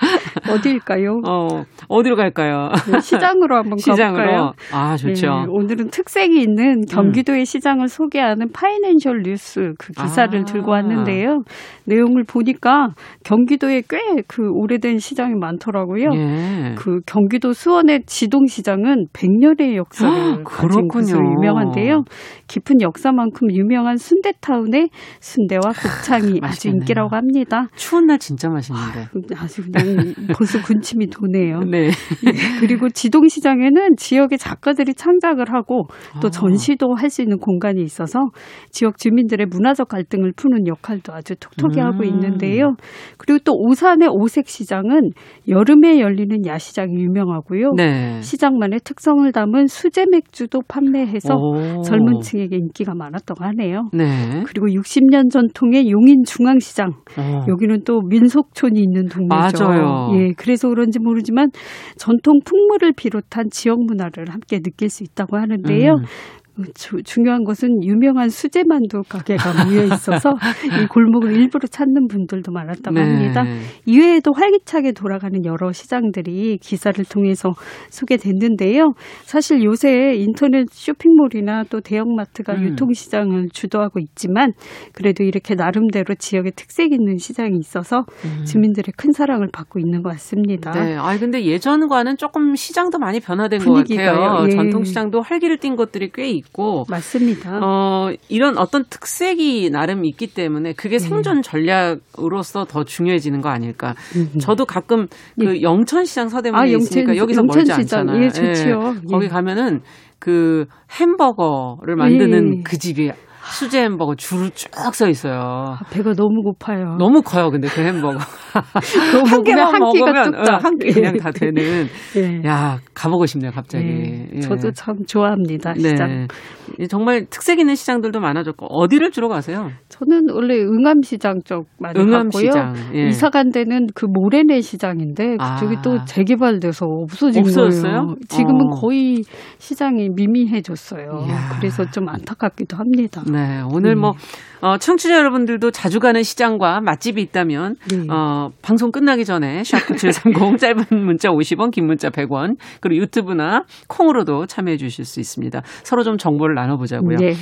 어디일까요? 어, 어디로 갈까요? 네, 시장으로 한번 시장으로? 가볼까요? 아, 좋죠. 네, 오늘은 특색이 있는 경기도의 음. 시장을 소개하는 파이낸셜 뉴스 그 기사를 아. 들고 왔는데요. 내용을 보니까 경기도에 꽤 그 오래된 시장이 많더라고요. 예. 그 경기도 수원의 지동시장은 100년의 역사를 아, 가진 곳으로 유명한데요. 깊은 역사만큼 유명한 순대타운의 순대와 곱창이 아, 아주 인기라고 합니다. 추운 날 진짜 맛있는데. 아, 주 그냥 벌써 군침이 도네요. 네. 네. 그리고 지동시장에는 지역의 작가들이 창작을 하고 또 아. 전시도 할 수 있는 공간이 있어서 지역 주민들의 문화적 갈등을 푸는 역할도 아주 톡톡히 음. 하고 있는데요. 그리고 또 오산의 오색시장은 여름에 열리는 야시장이 유명하고요. 네. 시장만의 특성을 담은 수제 맥주도 판매해서 오. 젊은 층에게 인기가 많았다고 하네요. 네. 그리고 60년 200년 전통의 용인 중앙시장. 어. 여기는 또 민속촌이 있는 동네죠. 맞아요. 예, 그래서 그런지 모르지만 전통 풍물을 비롯한 지역 문화를 함께 느낄 수 있다고 하는데요. 음. 주, 중요한 것은 유명한 수제만두 가게가 모여 있어서 이 골목을 일부러 찾는 분들도 많았다고 네. 합니다. 이외에도 활기차게 돌아가는 여러 시장들이 기사를 통해서 소개됐는데요. 사실 요새 인터넷 쇼핑몰이나 또 대형마트가 음. 유통시장을 주도하고 있지만 그래도 이렇게 나름대로 지역의 특색 있는 시장이 있어서 음. 주민들의 큰 사랑을 받고 있는 것 같습니다. 네. 아 근데 예전과는 조금 시장도 많이 변화된 분위기가요. 것 같아요. 예. 전통시장도 활기를 띈 것들이 꽤 있고 맞습니다. 어, 이런 어떤 특색이 나름 있기 때문에 그게 네. 생존 전략으로서 더 중요해지는 거 아닐까. 음. 저도 가끔 그 네. 영천시장 서대문에 아, 있으니까 여기서 멀지 않잖아요. 예, 좋죠. 예. 거기 가면은 그 햄버거를 만드는 예. 그 집이 수제 햄버거 줄을 쭉서 있어요. 아, 배가 너무 고파요. 너무 커요, 근데 그 햄버거. 한 개만 한 먹으면 어, 한끼 그냥 다 되는. 네. 야 가보고 싶네요, 갑자기. 네. 예. 저도 참 좋아합니다, 시장. 네. 정말 특색 있는 시장들도 많아졌고 어디를 주로 가세요? 저는 원래 응암시장 쪽 많이 응암시장. 갔고요. 예. 이사 간 데는 그 모래내 시장인데 그쪽이 아. 또 재개발돼서 없어진 없어졌어요? 거예요. 지금은 어. 거의 시장이 미미해졌어요. 이야. 그래서 좀 안타깝기도 합니다. 네, 오늘 뭐, 어, 청취자 여러분들도 자주 가는 시장과 맛집이 있다면 네. 어, 방송 끝나기 전에 샵9730 짧은 문자 50원, 긴 문자 100원 그리고 유튜브나 콩으로도 참여해 주실 수 있습니다. 서로 좀 정보를 나눠보자고요. 네.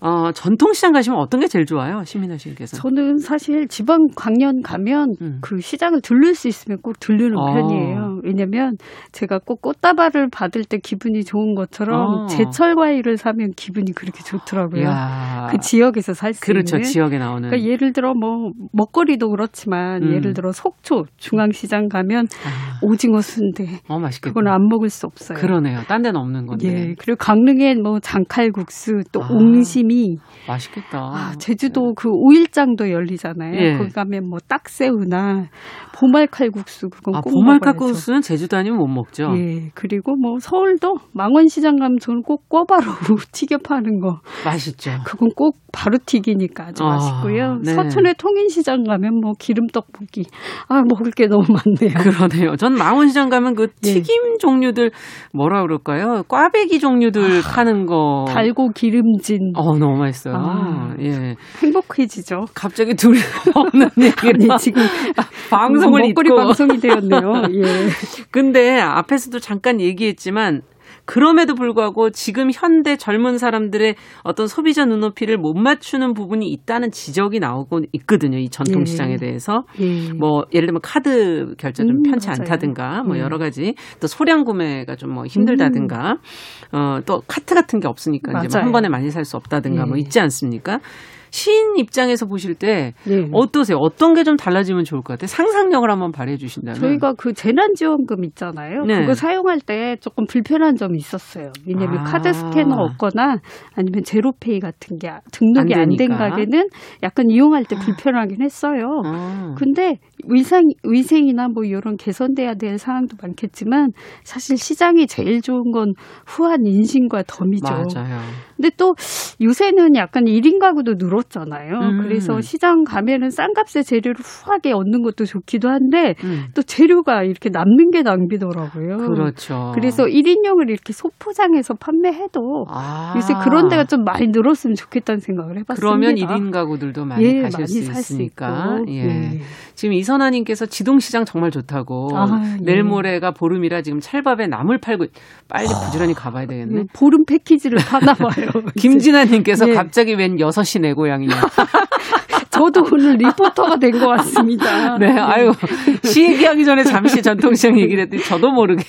어, 전통시장 가시면 어떤 게 제일 좋아요? 시민아 씨께서. 저는 사실 지방 강연 가면 음. 그 시장을 들를 수 있으면 꼭 들르는 어. 편이에요. 왜냐면 제가 꼭 꽃다발을 받을 때 기분이 좋은 것처럼 어. 제철 과일을 사면 기분이 그렇게 좋더라고요. 야. 그 지역에서 살수 있는. 그렇죠. 지역에 나오는. 그러니까 예를 들어 뭐 먹거리도 그렇지만 음. 예를 들어 속초 중앙시장 가면 아. 오징어 순대. 어, 맛있겠다. 그건 안 먹을 수 없어요. 그러네요. 딴 데는 없는 건데. 예. 그리고 강릉에 뭐 장칼국수 또 아. 옹심 느낌이 맛있겠다. 아, 제주도 그 오일장도 열리잖아요. 예. 거기 가면 뭐 딱새우나 보말칼국수 그건 아, 보말칼국수는 제주도 아니면 못 먹죠. 예. 그리고 뭐 서울도 망원시장 가면 저는 꼭 꿔바로 튀겨 파는 거 맛있죠. 그건 꼭 바로 튀기니까 아주 아, 맛있고요. 네. 서촌의 통인시장 가면 뭐 기름떡볶이 아 먹을 게 너무 많네요. 그러네요. 전 망원시장 가면 그 예. 튀김 예. 종류들 뭐라 그럴까요? 꽈배기 종류들 아, 파는 거 달고 기름진. 어 너무 맛있어요. 아, 예. 행복해지죠. 갑자기 둘이 먹는 얘기가 지금 방송을 먹거리 잊고. 방송이 되었네요. 예. 근데 앞에서도 잠깐 얘기했지만 그럼에도 불구하고 지금 현대 젊은 사람들의 어떤 소비자 눈높이를 못 맞추는 부분이 있다는 지적이 나오고 있거든요. 이 전통 시장에 예. 대해서. 예. 뭐 예를 들면 카드 결제 좀 음, 편치 맞아요. 않다든가 뭐 음. 여러 가지 또 소량 구매가 좀 뭐 힘들다든가 음. 어또 카트 같은 게 없으니까 맞아요. 이제 뭐한 번에 많이 살 수 없다든가 예. 뭐 있지 않습니까? 시인 입장에서 보실 때 네. 어떠세요? 어떤 게 좀 달라지면 좋을 것 같아요? 상상력을 한번 발휘해 주신다면. 저희가 그 재난지원금 있잖아요. 네. 그거 사용할 때 조금 불편한 점이 있었어요. 왜냐하면 아. 카드 스캐너 없거나 아니면 제로페이 같은 게 등록이 안 된 가게는 약간 이용할 때 불편하긴 했어요. 아. 근데 위생, 위생이나 뭐 이런 개선돼야 될 사항도 많겠지만 사실 시장이 제일 좋은 건 후한 인심과 덤이죠. 맞아요. 근데 또 요새는 약간 1인 가구도 늘었잖아요. 음. 그래서 시장 가면은 싼 값에 재료를 후하게 얻는 것도 좋기도 한데 음. 또 재료가 이렇게 남는 게 낭비더라고요. 그렇죠. 그래서 1인용을 이렇게 소포장해서 판매해도 아. 요새 그런 데가 좀 많이 늘었으면 좋겠다는 생각을 해봤습니다. 그러면 1인 가구들도 많이 예, 가실 많이 수 있으니까. 수 예. 예. 지금 이선아님께서 지동시장 정말 좋다고 아, 예. 내일 모레가 보름이라 지금 찰밥에 나물 팔고 빨리 부지런히 가봐야 되겠네. 예, 보름 패키지를 파나 봐요. 김진아님께서 예. 갑자기 웬 6시 내 고향이냐. 저도 오늘 리포터가 된 것 같습니다. 네, 아유, 시 얘기하기 전에 잠시 전통시장 얘기를 했더니 저도 모르게.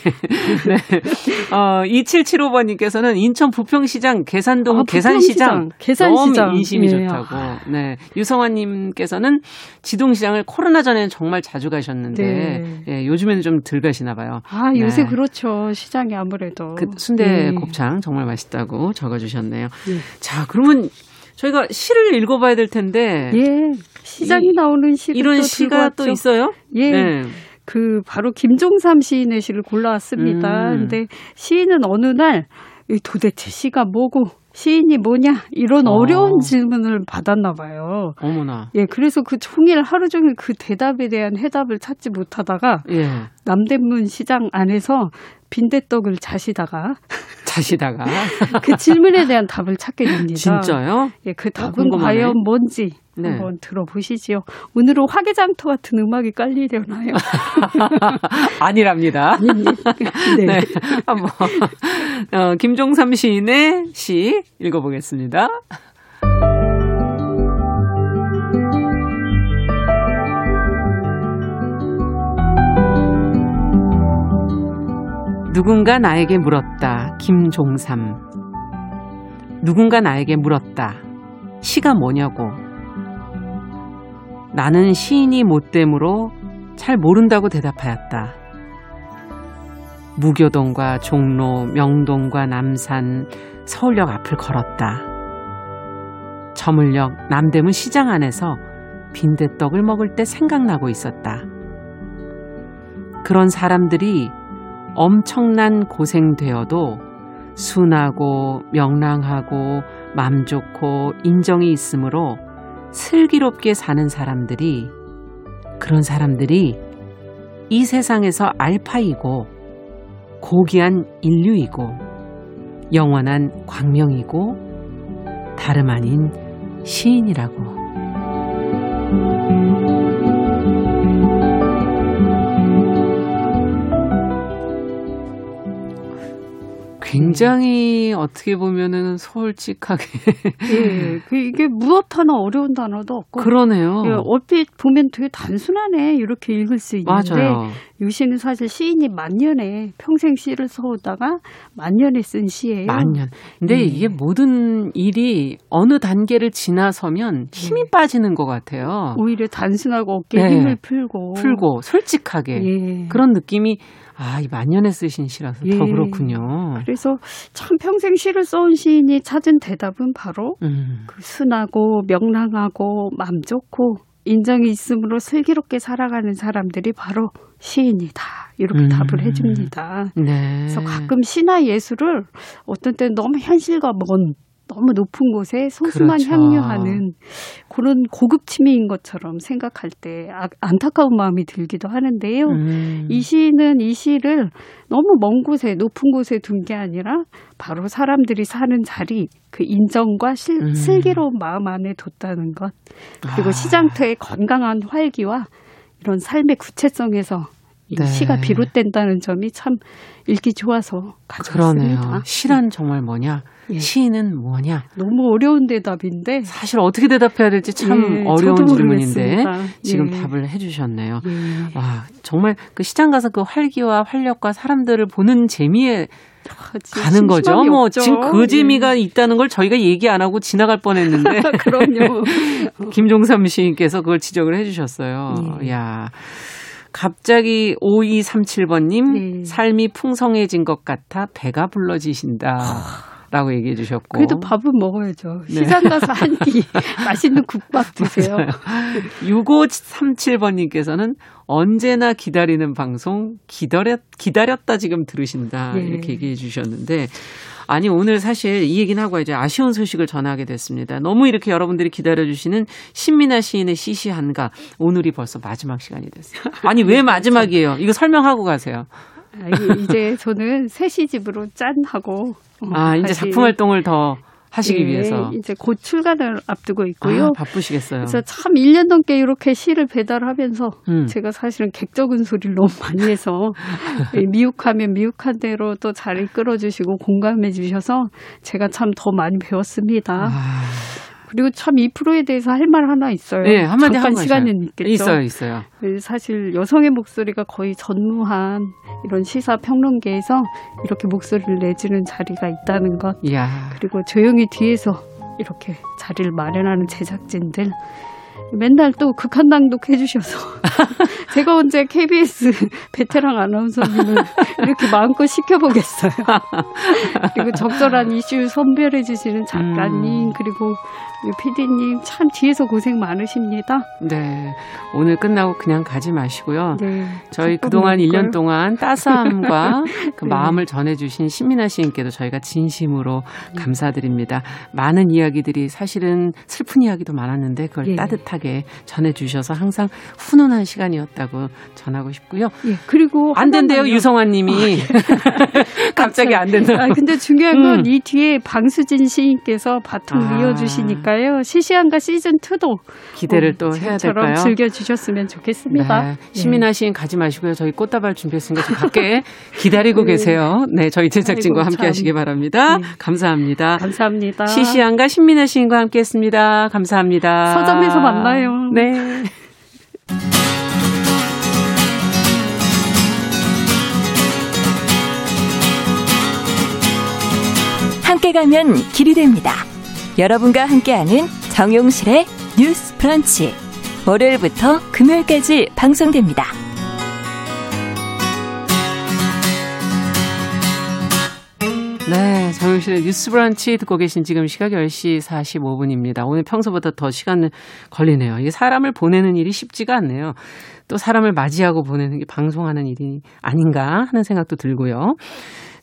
네. 어, 2775번님께서는 인천 부평시장, 계산동 아, 계산시장. 계산시장. 너무 인심이 네. 좋다고. 네. 유성환님께서는 지동시장을 코로나 전에는 정말 자주 가셨는데, 네. 예, 요즘에는 좀 덜 가시나 봐요. 아, 요새 네. 그렇죠. 시장이 아무래도. 그 순대 네. 곱창 정말 맛있다고 적어주셨네요. 네. 자, 그러면 저희가 시를 읽어봐야 될 텐데. 예. 시장이 이, 나오는 시 이런 시가 또 있어요? 예. 네. 그 바로 김종삼 시인의 시를 골라왔습니다. 음. 근데 시인은 어느 날 도대체 시가 뭐고 시인이 뭐냐 이런 어. 려운 질문을 받았나 봐요. 어머나. 예, 그래서 그 종일 하루 종일 그 대답에 대한 해답을 찾지 못하다가 예. 남대문 시장 안에서 빈대떡을 자시다가 자시다가 그 질문에 대한 답을 찾게 됩니다. 진짜요? 예, 그 답은 어, 과연 뭔지 네. 한번 들어보시지요. 오늘은 화개장터 같은 음악이 깔리려나요? 아니랍니다. 네. 네. 한번 어, 김종삼 시인의 시 읽어보겠습니다. 누군가 나에게 물었다. 김종삼. 누군가 나에게 물었다. 시가 뭐냐고. 나는 시인이 못됨으로 잘 모른다고 대답하였다. 무교동과 종로, 명동과 남산, 서울역 앞을 걸었다. 저물역 남대문 시장 안에서 빈대떡을 먹을 때 생각나고 있었다. 그런 사람들이 엄청난 고생되어도 순하고 명랑하고 맘 좋고 인정이 있으므로 슬기롭게 사는 사람들이 그런 사람들이 이 세상에서 알파이고 고귀한 인류이고 영원한 광명이고 다름 아닌 시인이라고. 굉장히 어떻게 보면은 솔직하게. 예, 그 이게 무엇 하나 어려운 단어도 없고. 그러네요. 예, 얼핏 보면 되게 단순하네 이렇게 읽을 수 있는데 맞아요. 유시는 사실 시인이 만년에 평생 시를 써오다가 만년에 쓴 시예요. 만년. 근데 예. 이게 모든 일이 어느 단계를 지나서면 힘이 예. 빠지는 것 같아요. 오히려 단순하고 어깨에 네. 힘을 풀고 풀고 솔직하게 예. 그런 느낌이 아, 이 만년에 쓰신 시라서 예. 더 그렇군요. 그래서 참 평생 시를 써온 시인이 찾은 대답은 바로 음. 그 순하고 명랑하고 맘 좋고 인정이 있으므로 슬기롭게 살아가는 사람들이 바로 시인이다. 이렇게 음. 답을 해줍니다. 네. 그래서 가끔 시나 예술을 어떤 때는 너무 현실과 먼 너무 높은 곳에 소수만 그렇죠. 향유하는 그런 고급 취미인 것처럼 생각할 때 아, 안타까운 마음이 들기도 하는데요. 음. 이 시는 이 시를 너무 먼 곳에 높은 곳에 둔 게 아니라 바로 사람들이 사는 자리 그 인정과 실, 음. 슬기로운 마음 안에 뒀다는 것 그리고 아. 시장터의 건강한 활기와 이런 삶의 구체성에서 이 네. 시가 비롯된다는 점이 참 읽기 좋아서 가져왔습니다. 그러네요. 시란 정말 뭐냐? 예. 시인은 뭐냐? 너무 어려운 대답인데 사실 어떻게 대답해야 될지 참 예, 어려운 질문인데 지금 예. 답을 해주셨네요. 예. 와 정말 그 시장 가서 그 활기와 활력과 사람들을 보는 재미에 가는 거죠. 뭐 없죠. 지금 그 예. 재미가 있다는 걸 저희가 얘기 안 하고 지나갈 뻔했는데. 그럼요. 김종삼 시인께서 그걸 지적을 해주셨어요. 예. 야. 갑자기 5237번님, 네. 삶이 풍성해진 것 같아 배가 불러지신다. 라고 얘기해 주셨고. 그래도 밥은 먹어야죠. 네. 시장 가서 한 끼 맛있는 국밥 드세요. 6537번님께서는 언제나 기다리는 방송 기다렸, 기다렸다 지금 들으신다. 네. 이렇게 얘기해 주셨는데. 아니 오늘 사실 이 얘기는 하고 이제 아쉬운 소식을 전하게 됐습니다. 너무 이렇게 여러분들이 기다려주시는 신민아 시인의 시시한가 오늘이 벌써 마지막 시간이 됐어요. 아니 왜 마지막이에요? 이거 설명하고 가세요. 아, 이제 저는 새 시집으로 짠 하고 어, 아 이제 작품 활동을 더 하시기 네, 위해서 이제 곧 출간을 앞두고 있고요. 아, 바쁘시겠어요. 그래서 참 1년 넘게 이렇게 시를 배달하면서 음. 제가 사실은 객적은 소리를 너무 많이 해서 미혹하면 미혹한 대로 또 잘 이끌어 주시고 공감해 주셔서 제가 참 더 많이 배웠습니다. 아. 그리고 참 이 프로에 대해서 할 말 하나 있어요. 네, 한마디 잠깐 시간은 있겠죠. 있어요, 있어요. 네, 사실 여성의 목소리가 거의 전무한 이런 시사 평론계에서 이렇게 목소리를 내주는 자리가 있다는 것. 이야. 그리고 조용히 뒤에서 이렇게 자리를 마련하는 제작진들 맨날 또 극한 낭독 해 주셔서 제가 언제 KBS 베테랑 아나운서님을 이렇게 마음껏 시켜보겠어요. 그리고 적절한 이슈 선별해 주시는 작가님 음. 그리고 PD님 참 뒤에서 고생 많으십니다. 네. 오늘 끝나고 그냥 가지 마시고요. 네. 저희 그동안 1년 동안 따스함과 그 네. 마음을 전해주신 신민아 시인께도 저희가 진심으로 네. 감사드립니다. 많은 이야기들이 사실은 슬픈 이야기도 많았는데 그걸 예. 따뜻하게 전해주셔서 항상 훈훈한 시간이었다고 전하고 싶고요. 예. 그리고 안 된대요 유성환 님이. 아, 예. 갑자기 안 된다. 아, 근데 중요한 건이 음. 뒤에 방수진 시인께서 바통 아. 이어주시니까 요. 시시한가 시즌 2도 기대를 어, 또 해야 될까요? 즐겨 주셨으면 좋겠습니다. 네. 시민아 시인 가지 마시고요. 저희 꽃다발 준비했으니까 밖에 기다리고 네. 계세요. 네, 저희 제작진과 함께 참. 하시기 바랍니다. 네. 감사합니다. 감사합니다. 시시한가 신민아 시인과 함께 했습니다. 감사합니다. 서점에서 만나요. 네. 함께 가면 길이 됩니다. 여러분과 함께하는 정용실의 뉴스 프런치. 월요일부터 금요일까지 방송됩니다. 네, 정용실의 뉴스 브런치 듣고 계신 지금 시각 10시 45분입니다. 오늘 평소보다 더 시간 걸리네요. 이게 사람을 보내는 일이 쉽지가 않네요. 또 사람을 맞이하고 보내는 게 방송하는 일이 아닌가 하는 생각도 들고요.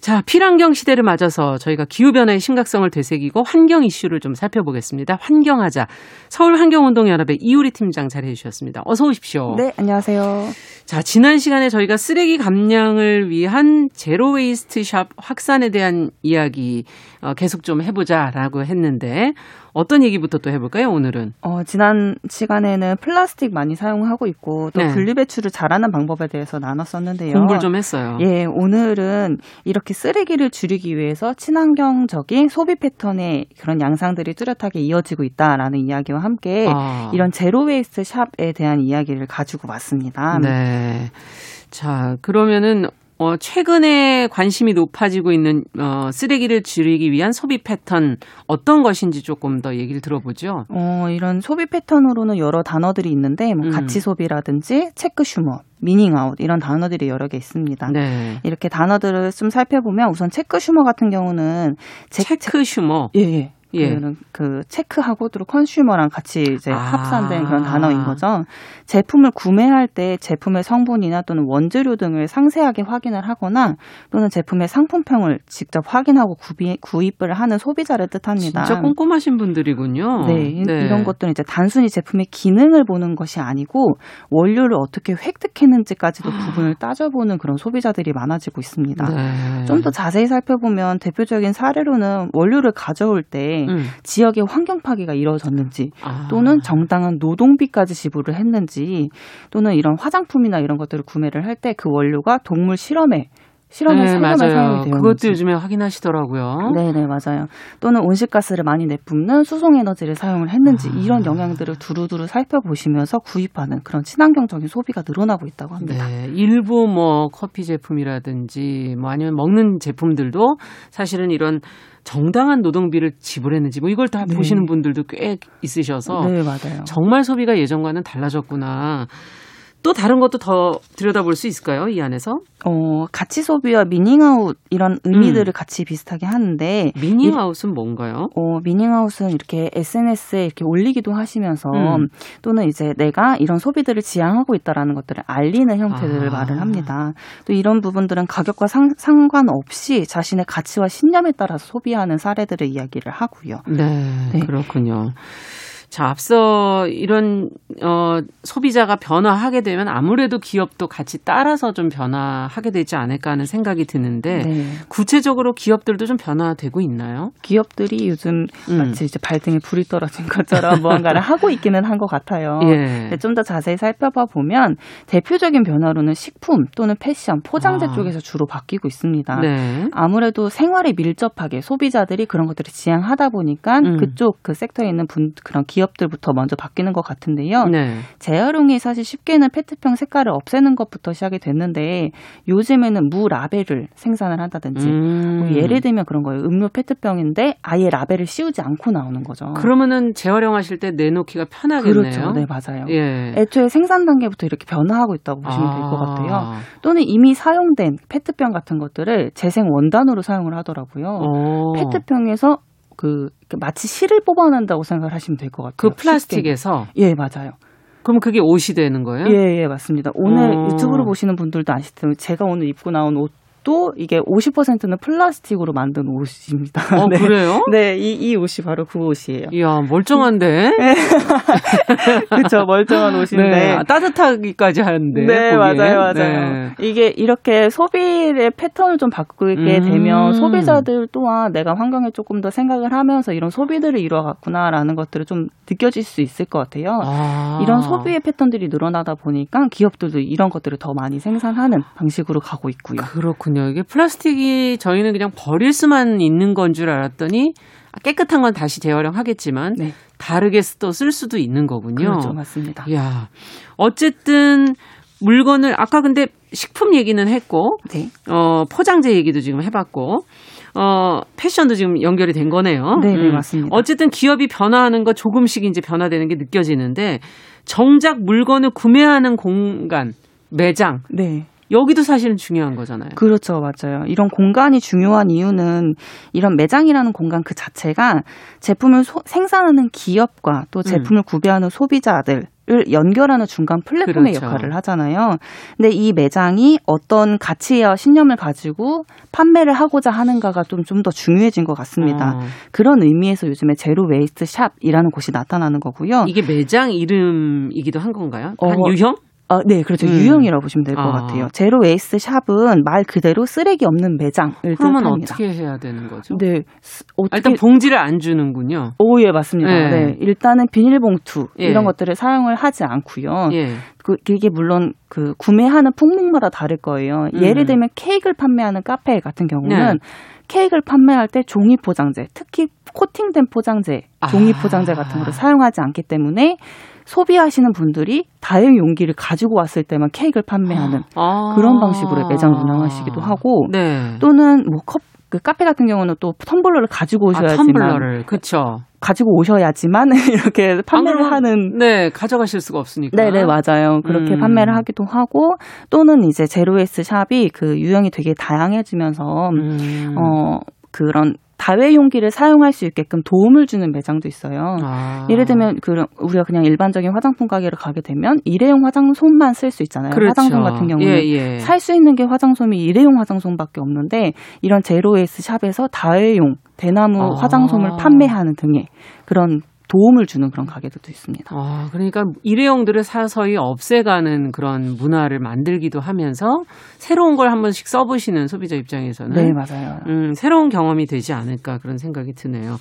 자, 필환경 시대를 맞아서 저희가 기후변화의 심각성을 되새기고 환경 이슈를 좀 살펴보겠습니다. 환경하자. 서울환경운동연합의 이우리 팀장 자리해 주셨습니다. 어서 오십시오. 네, 안녕하세요. 자, 지난 시간에 저희가 쓰레기 감량을 위한 zero waste shop 확산에 대한 이야기 어, 계속 좀 해보자라고 했는데 어떤 얘기부터 또 해볼까요, 오늘은? 어, 지난 시간에는 플라스틱 많이 사용하고 있고 또 네. 분리배출을 잘하는 방법에 대해서 나눴었는데요. 공부를 좀 했어요. 예, 오늘은 이렇게 쓰레기를 줄이기 위해서 친환경적인 소비 패턴의 그런 양상들이 뚜렷하게 이어지고 있다라는 이야기와 함께 아. 이런 zero waste shop에 대한 이야기를 가지고 왔습니다. 네. 자, 그러면은 어, 최근에 관심이 높아지고 있는 어, 쓰레기를 줄이기 위한 소비 패턴 어떤 것인지 조금 더 얘기를 들어보죠. 어, 이런 소비 패턴으로는 여러 단어들이 있는데 뭐 음. 가치 소비라든지 checksumer, meaning out 이런 단어들이 여러 개 있습니다. 네. 이렇게 단어들을 좀 살펴보면 우선 checksumer 같은 경우는 체크 슈머. 예, 예. 예. 그 체크하고 또 컨슈머랑 같이 이제 아. 합산된 그런 단어인 거죠. 제품을 구매할 때 제품의 성분이나 또는 원재료 등을 상세하게 확인을 하거나 또는 제품의 상품평을 직접 확인하고 구비, 구입을 하는 소비자를 뜻합니다. 진짜 꼼꼼하신 분들이군요. 네, 네. 이런 것들은 이제 단순히 제품의 기능을 보는 것이 아니고 원료를 어떻게 획득했는지까지도 아. 부분을 따져보는 그런 소비자들이 많아지고 있습니다. 네. 좀더 자세히 살펴보면 대표적인 사례로는 원료를 가져올 때 음. 지역의 환경 파괴가 이루어졌는지 아. 또는 정당한 노동비까지 지불을 했는지 또는 이런 화장품이나 이런 것들을 구매를 할 때 그 원료가 동물 실험에 실험에 네, 맞아요. 사용이 되어 그것도 요즘에 확인하시더라고요. 네, 네, 맞아요. 또는 온실가스를 많이 내뿜는 수송 에너지를 사용을 했는지 아. 이런 영향들을 두루두루 살펴보시면서 구입하는 그런 친환경적인 소비가 늘어나고 있다고 합니다. 네, 일부 뭐 커피 제품이라든지 뭐 아니면 먹는 제품들도 사실은 이런 정당한 노동비를 지불했는지 뭐 이걸 다 네. 보시는 분들도 꽤 있으셔서 네, 맞아요. 정말 소비가 예전과는 달라졌구나. 또 다른 것도 더 들여다볼 수 있을까요? 이 안에서? 어, 가치 소비와 미닝아웃 이런 의미들을 음. 같이 비슷하게 하는데 미닝아웃은 뭔가요? 어, 미닝아웃은 이렇게 SNS에 이렇게 올리기도 하시면서 음. 또는 이제 내가 이런 소비들을 지향하고 있다라는 것들을 알리는 형태들을 아. 말을 합니다. 또 이런 부분들은 가격과 상, 상관없이 자신의 가치와 신념에 따라서 소비하는 사례들을 이야기를 하고요. 네, 네. 그렇군요. 자, 앞서 이런 어 소비자가 변화하게 되면 아무래도 기업도 같이 따라서 좀 변화하게 되지 않을까 하는 생각이 드는데 네. 구체적으로 기업들도 좀 변화되고 있나요? 기업들이 요즘 음. 마치 이제 발등에 불이 떨어진 것처럼 무언가를 하고 있기는 한 것 같아요. 예. 좀더 자세히 살펴봐 보면 대표적인 변화로는 식품 또는 패션, 포장재 아. 쪽에서 주로 바뀌고 있습니다. 네. 아무래도 생활에 밀접하게 소비자들이 그런 것들을 지향하다 보니까 음. 그쪽 그 섹터에 있는 분 그런 기업 기업들부터 먼저 바뀌는 것 같은데요. 네. 재활용이 사실 쉽게는 페트병 색깔을 없애는 것부터 시작이 됐는데 요즘에는 무 라벨을 생산을 한다든지 음. 뭐 예를 들면 그런 거예요. 음료 페트병인데 아예 라벨을 씌우지 않고 나오는 거죠. 그러면은 재활용하실 때 내놓기가 편하겠네요. 그렇죠. 네, 맞아요. 예. 애초에 생산 단계부터 이렇게 변화하고 있다고 보시면 아. 될것 같아요. 또는 이미 사용된 페트병 같은 것들을 재생 원단으로 사용을 하더라고요. 오. 페트병에서 그 마치 실을 뽑아낸다고 생각을 하시면 될 것 같아요. 그 플라스틱에서 쉽게. 예 맞아요. 그럼 그게 옷이 되는 거예요? 예, 예, 맞습니다. 오늘 어. 유튜브로 보시는 분들도 아시겠지만 제가 오늘 입고 나온 옷 또 이게 50%는 플라스틱으로 만든 옷입니다. 어, 네. 그래요? 네, 이, 이 옷이 바로 그 옷이에요. 이야, 멀쩡한데? 네. 그렇죠, 멀쩡한 옷인데. 네, 아, 따뜻하기까지 하는데. 네, 보기엔. 맞아요, 맞아요. 네. 이게 이렇게 소비의 패턴을 좀 바꾸게 음. 되면 소비자들 또한 내가 환경에 조금 더 생각을 하면서 이런 소비들을 이뤄갔구나라는 것들을 좀 느껴질 수 있을 것 같아요. 아. 이런 소비의 패턴들이 늘어나다 보니까 기업들도 이런 것들을 더 많이 생산하는 방식으로 가고 있고요. 그렇군요. 그렇군요. 이게 플라스틱이 저희는 그냥 버릴 수만 있는 건 줄 알았더니 깨끗한 건 다시 재활용하겠지만 네. 다르게 또 쓸 수도 있는 거군요. 그렇죠, 맞습니다. 야, 어쨌든 물건을 아까 근데 식품 얘기는 했고, 네. 어 포장재 얘기도 지금 해봤고, 어 패션도 지금 연결이 된 거네요. 네, 네 음. 맞습니다. 어쨌든 기업이 변화하는 거 조금씩 이제 변화되는 게 느껴지는데 정작 물건을 구매하는 공간 매장. 네. 여기도 사실은 중요한 거잖아요. 그렇죠, 맞아요. 이런 공간이 중요한 이유는 이런 매장이라는 공간 그 자체가 제품을 소, 생산하는 기업과 또 음. 제품을 음. 구매하는 소비자들 을 연결하는 중간 플랫폼의 그렇죠. 역할을 하잖아요. 근데 이 매장이 어떤 가치와 신념을 가지고 판매를 하고자 하는가가 좀 좀 더 중요해진 것 같습니다. 어. 그런 의미에서 요즘에 zero waste shop이라는 곳이 나타나는 거고요. 이게 매장 이름이기도 한 건가요? 어, 한 유형? 어, 네, 그렇죠. 음. 유형이라고 보시면 될것 아. 같아요. zero waste shop은 말 그대로 쓰레기 없는 매장을 그러면 뜻합니다. 어떻게 해야 되는 거죠? 네, 어떻게... 일단 봉지를 안 주는군요. 오, 예, 맞습니다. 네, 네. 일단은 비닐봉투 예. 이런 것들을 사용을 하지 않고요. 예. 그, 이게 물론 그 구매하는 품목마다 다를 거예요. 음. 예를 들면 케이크를 판매하는 카페 같은 경우는 네. 케이크를 판매할 때 종이 포장재, 특히 코팅된 포장재, 종이 아. 포장재 같은 거를 사용하지 않기 때문에 소비하시는 분들이 다행 용기를 가지고 왔을 때만 케이크를 판매하는 아. 그런 방식으로 매장을 운영하시기도 하고 네. 또는 뭐 컵, 그 카페 같은 경우는 또 텀블러를 가지고 아, 오셔야지만 아, 텀블러를 그렇죠. 가지고 오셔야지만 이렇게 판매를 하는 네 가져가실 수가 없으니까 네네 네, 맞아요 그렇게 음. 판매를 하기도 하고 또는 이제 제로웨이스 샵이 그 유형이 되게 다양해지면서 음. 어 그런 다회 용기를 사용할 수 있게끔 도움을 주는 매장도 있어요. 아. 예를 들면 그 우리가 그냥 일반적인 화장품 가게를 가게 되면 일회용 화장솜만 쓸 수 있잖아요. 그렇죠. 화장솜 같은 경우는 예, 예. 살수 있는 게 화장솜이 일회용 화장솜밖에 없는데 이런 제로웨이스 샵에서 다회용 대나무 아. 화장솜을 판매하는 등의 그런 도움을 주는 그런 가게들도 있습니다. 아, 그러니까 일회용들을 사서히 없애가는 그런 문화를 만들기도 하면서 새로운 걸 한 번씩 써보시는 소비자 입장에서는 네 맞아요. 음, 새로운 경험이 되지 않을까 그런 생각이 드네요.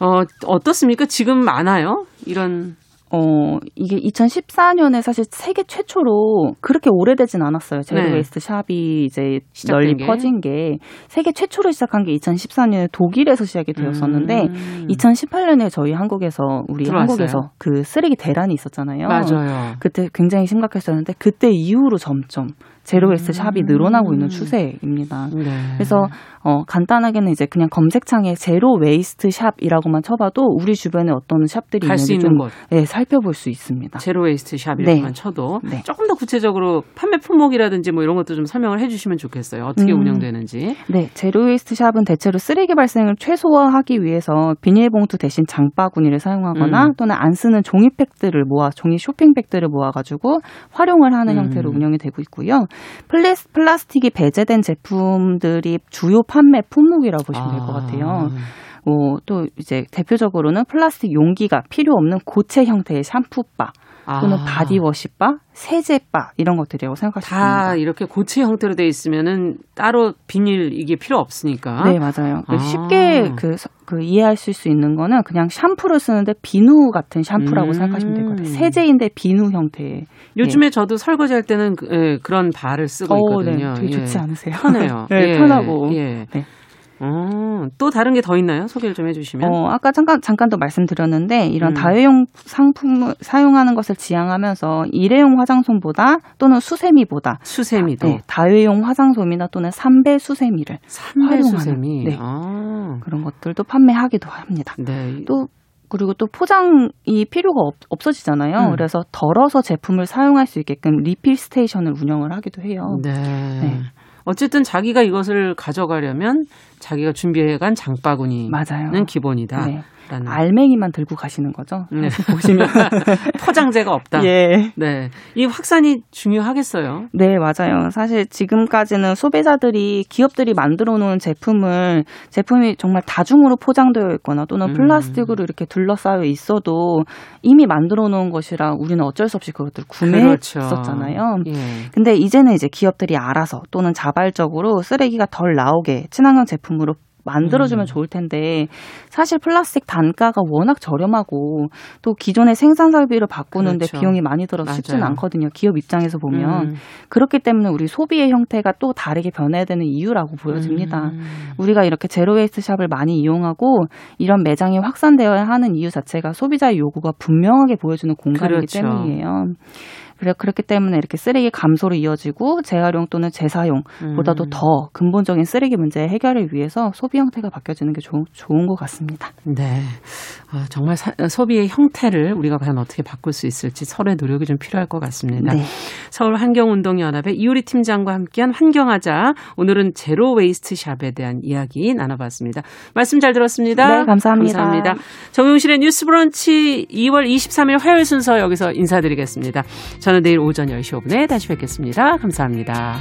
어, 어떻습니까? 지금 많아요? 이런 어, 이게 2014년에 사실 세계 최초로 그렇게 오래되진 않았어요. 제로 네. waste shop이 이제 널리 게. 퍼진 게 세계 최초로 시작한 게 2014년에 독일에서 시작이 되었었는데 음. 2018년에 저희 한국에서 우리 들어왔어요. 한국에서 그 쓰레기 대란이 있었잖아요. 맞아요. 그때 굉장히 심각했었는데 그때 이후로 점점 zero waste shop이 늘어나고 있는 음. 추세입니다. 네. 그래서 어, 간단하게는 이제 그냥 검색창에 zero waste shop이라고만 쳐봐도 우리 주변에 어떤 shop들이 있는지 좀 네, 살펴볼 수 있습니다. zero waste shop이라고만 네. 쳐도 네. 조금 더 구체적으로 판매 품목이라든지 뭐 이런 것도 좀 설명을 해주시면 좋겠어요. 어떻게 음. 운영되는지. 네, zero waste shop은 대체로 쓰레기 발생을 최소화하기 위해서 비닐봉투 대신 장바구니를 사용하거나 음. 또는 안 쓰는 종이팩들을 모아 종이 쇼핑백들을 모아가지고 활용을 하는 음. 형태로 운영이 되고 있고요. 플레스, 플라스틱이 배제된 제품들이 주요 판매 품목이라고 보시면 될것 아. 같아요. 뭐, 또 이제 대표적으로는 플라스틱 용기가 필요 없는 고체 형태의 샴푸바 또는 아. 바디워시바, 세제바 이런 것들이라고 생각하시면 됩니다. 다 이렇게 고체 형태로 돼 있으면은 따로 비닐 이게 필요 없으니까. 네, 맞아요. 아. 쉽게 그, 그 이해하실 수 있는 거는 그냥 샴푸를 쓰는데 비누 같은 샴푸라고 음. 생각하시면 될 것 같아요. 세제인데 비누 형태의. 요즘에 네. 저도 설거지 할 때는 그, 예, 그런 바를 쓰고 오, 어, 있거든요. 네, 되게 좋지 예. 않으세요? 편해요. 네, 예. 편하고. 예. 네. 어, 또 다른 게 더 있나요? 소개를 좀 해주시면. 어, 아까 잠깐 잠깐 또 말씀드렸는데 이런 음. 다회용 상품을 사용하는 것을 지향하면서 일회용 화장솜보다 또는 수세미보다 수세미도 네, 다회용 화장솜이나 또는 삼배 수세미를 3배 수세미 네. 아. 그런 것들도 판매하기도 합니다. 네. 또 그리고 또 포장이 필요가 없, 없어지잖아요. 음. 그래서 덜어서 제품을 사용할 수 있게끔 리필 스테이션을 운영을 하기도 해요. 네. 네. 어쨌든 자기가 이것을 가져가려면 자기가 준비해간 장바구니는 맞아요. 기본이다. 네. 알맹이만 들고 가시는 거죠. 네. 보시면 포장재가 없다. 예. 네. 이 확산이 중요하겠어요. 네, 맞아요. 사실 지금까지는 소비자들이 기업들이 만들어 놓은 제품을 제품이 정말 다중으로 포장되어 있거나 또는 음. 플라스틱으로 이렇게 둘러싸여 있어도 이미 만들어 놓은 것이라 우리는 어쩔 수 없이 그것들을 구매했었잖아요. 그렇죠. 예. 근데 이제는 이제 기업들이 알아서 또는 자발적으로 쓰레기가 덜 나오게 친환경 제품으로 만들어주면 음. 좋을 텐데 사실 플라스틱 단가가 워낙 저렴하고 또 기존의 생산 설비를 바꾸는데 그렇죠. 비용이 많이 들어서 쉽지는 않거든요. 기업 입장에서 보면 음. 그렇기 때문에 우리 소비의 형태가 또 다르게 변해야 되는 이유라고 보여집니다. 음. 우리가 이렇게 zero waste shop을 많이 이용하고 이런 매장이 확산되어야 하는 이유 자체가 소비자의 요구가 분명하게 보여주는 공간이기 그렇죠. 때문이에요. 그래 그렇기 때문에 이렇게 쓰레기 감소로 이어지고 재활용 또는 재사용보다도 음. 더 근본적인 쓰레기 문제 해결을 위해서 소비 형태가 바뀌어지는 게 조, 좋은 것 같습니다. 네, 아, 정말 사, 소비의 형태를 우리가 과연 어떻게 바꿀 수 있을지 서로의 노력이 좀 필요할 것 같습니다. 네. 서울 환경운동연합의 이효리 팀장과 함께한 환경하자 오늘은 zero waste shop에 대한 이야기 나눠봤습니다. 말씀 잘 들었습니다. 네, 감사합니다. 감사합니다. 정용실의 뉴스브런치 2월 23일 화요일 순서 여기서 인사드리겠습니다. 저는 내일 오전 10시 5분에 다시 뵙겠습니다. 감사합니다.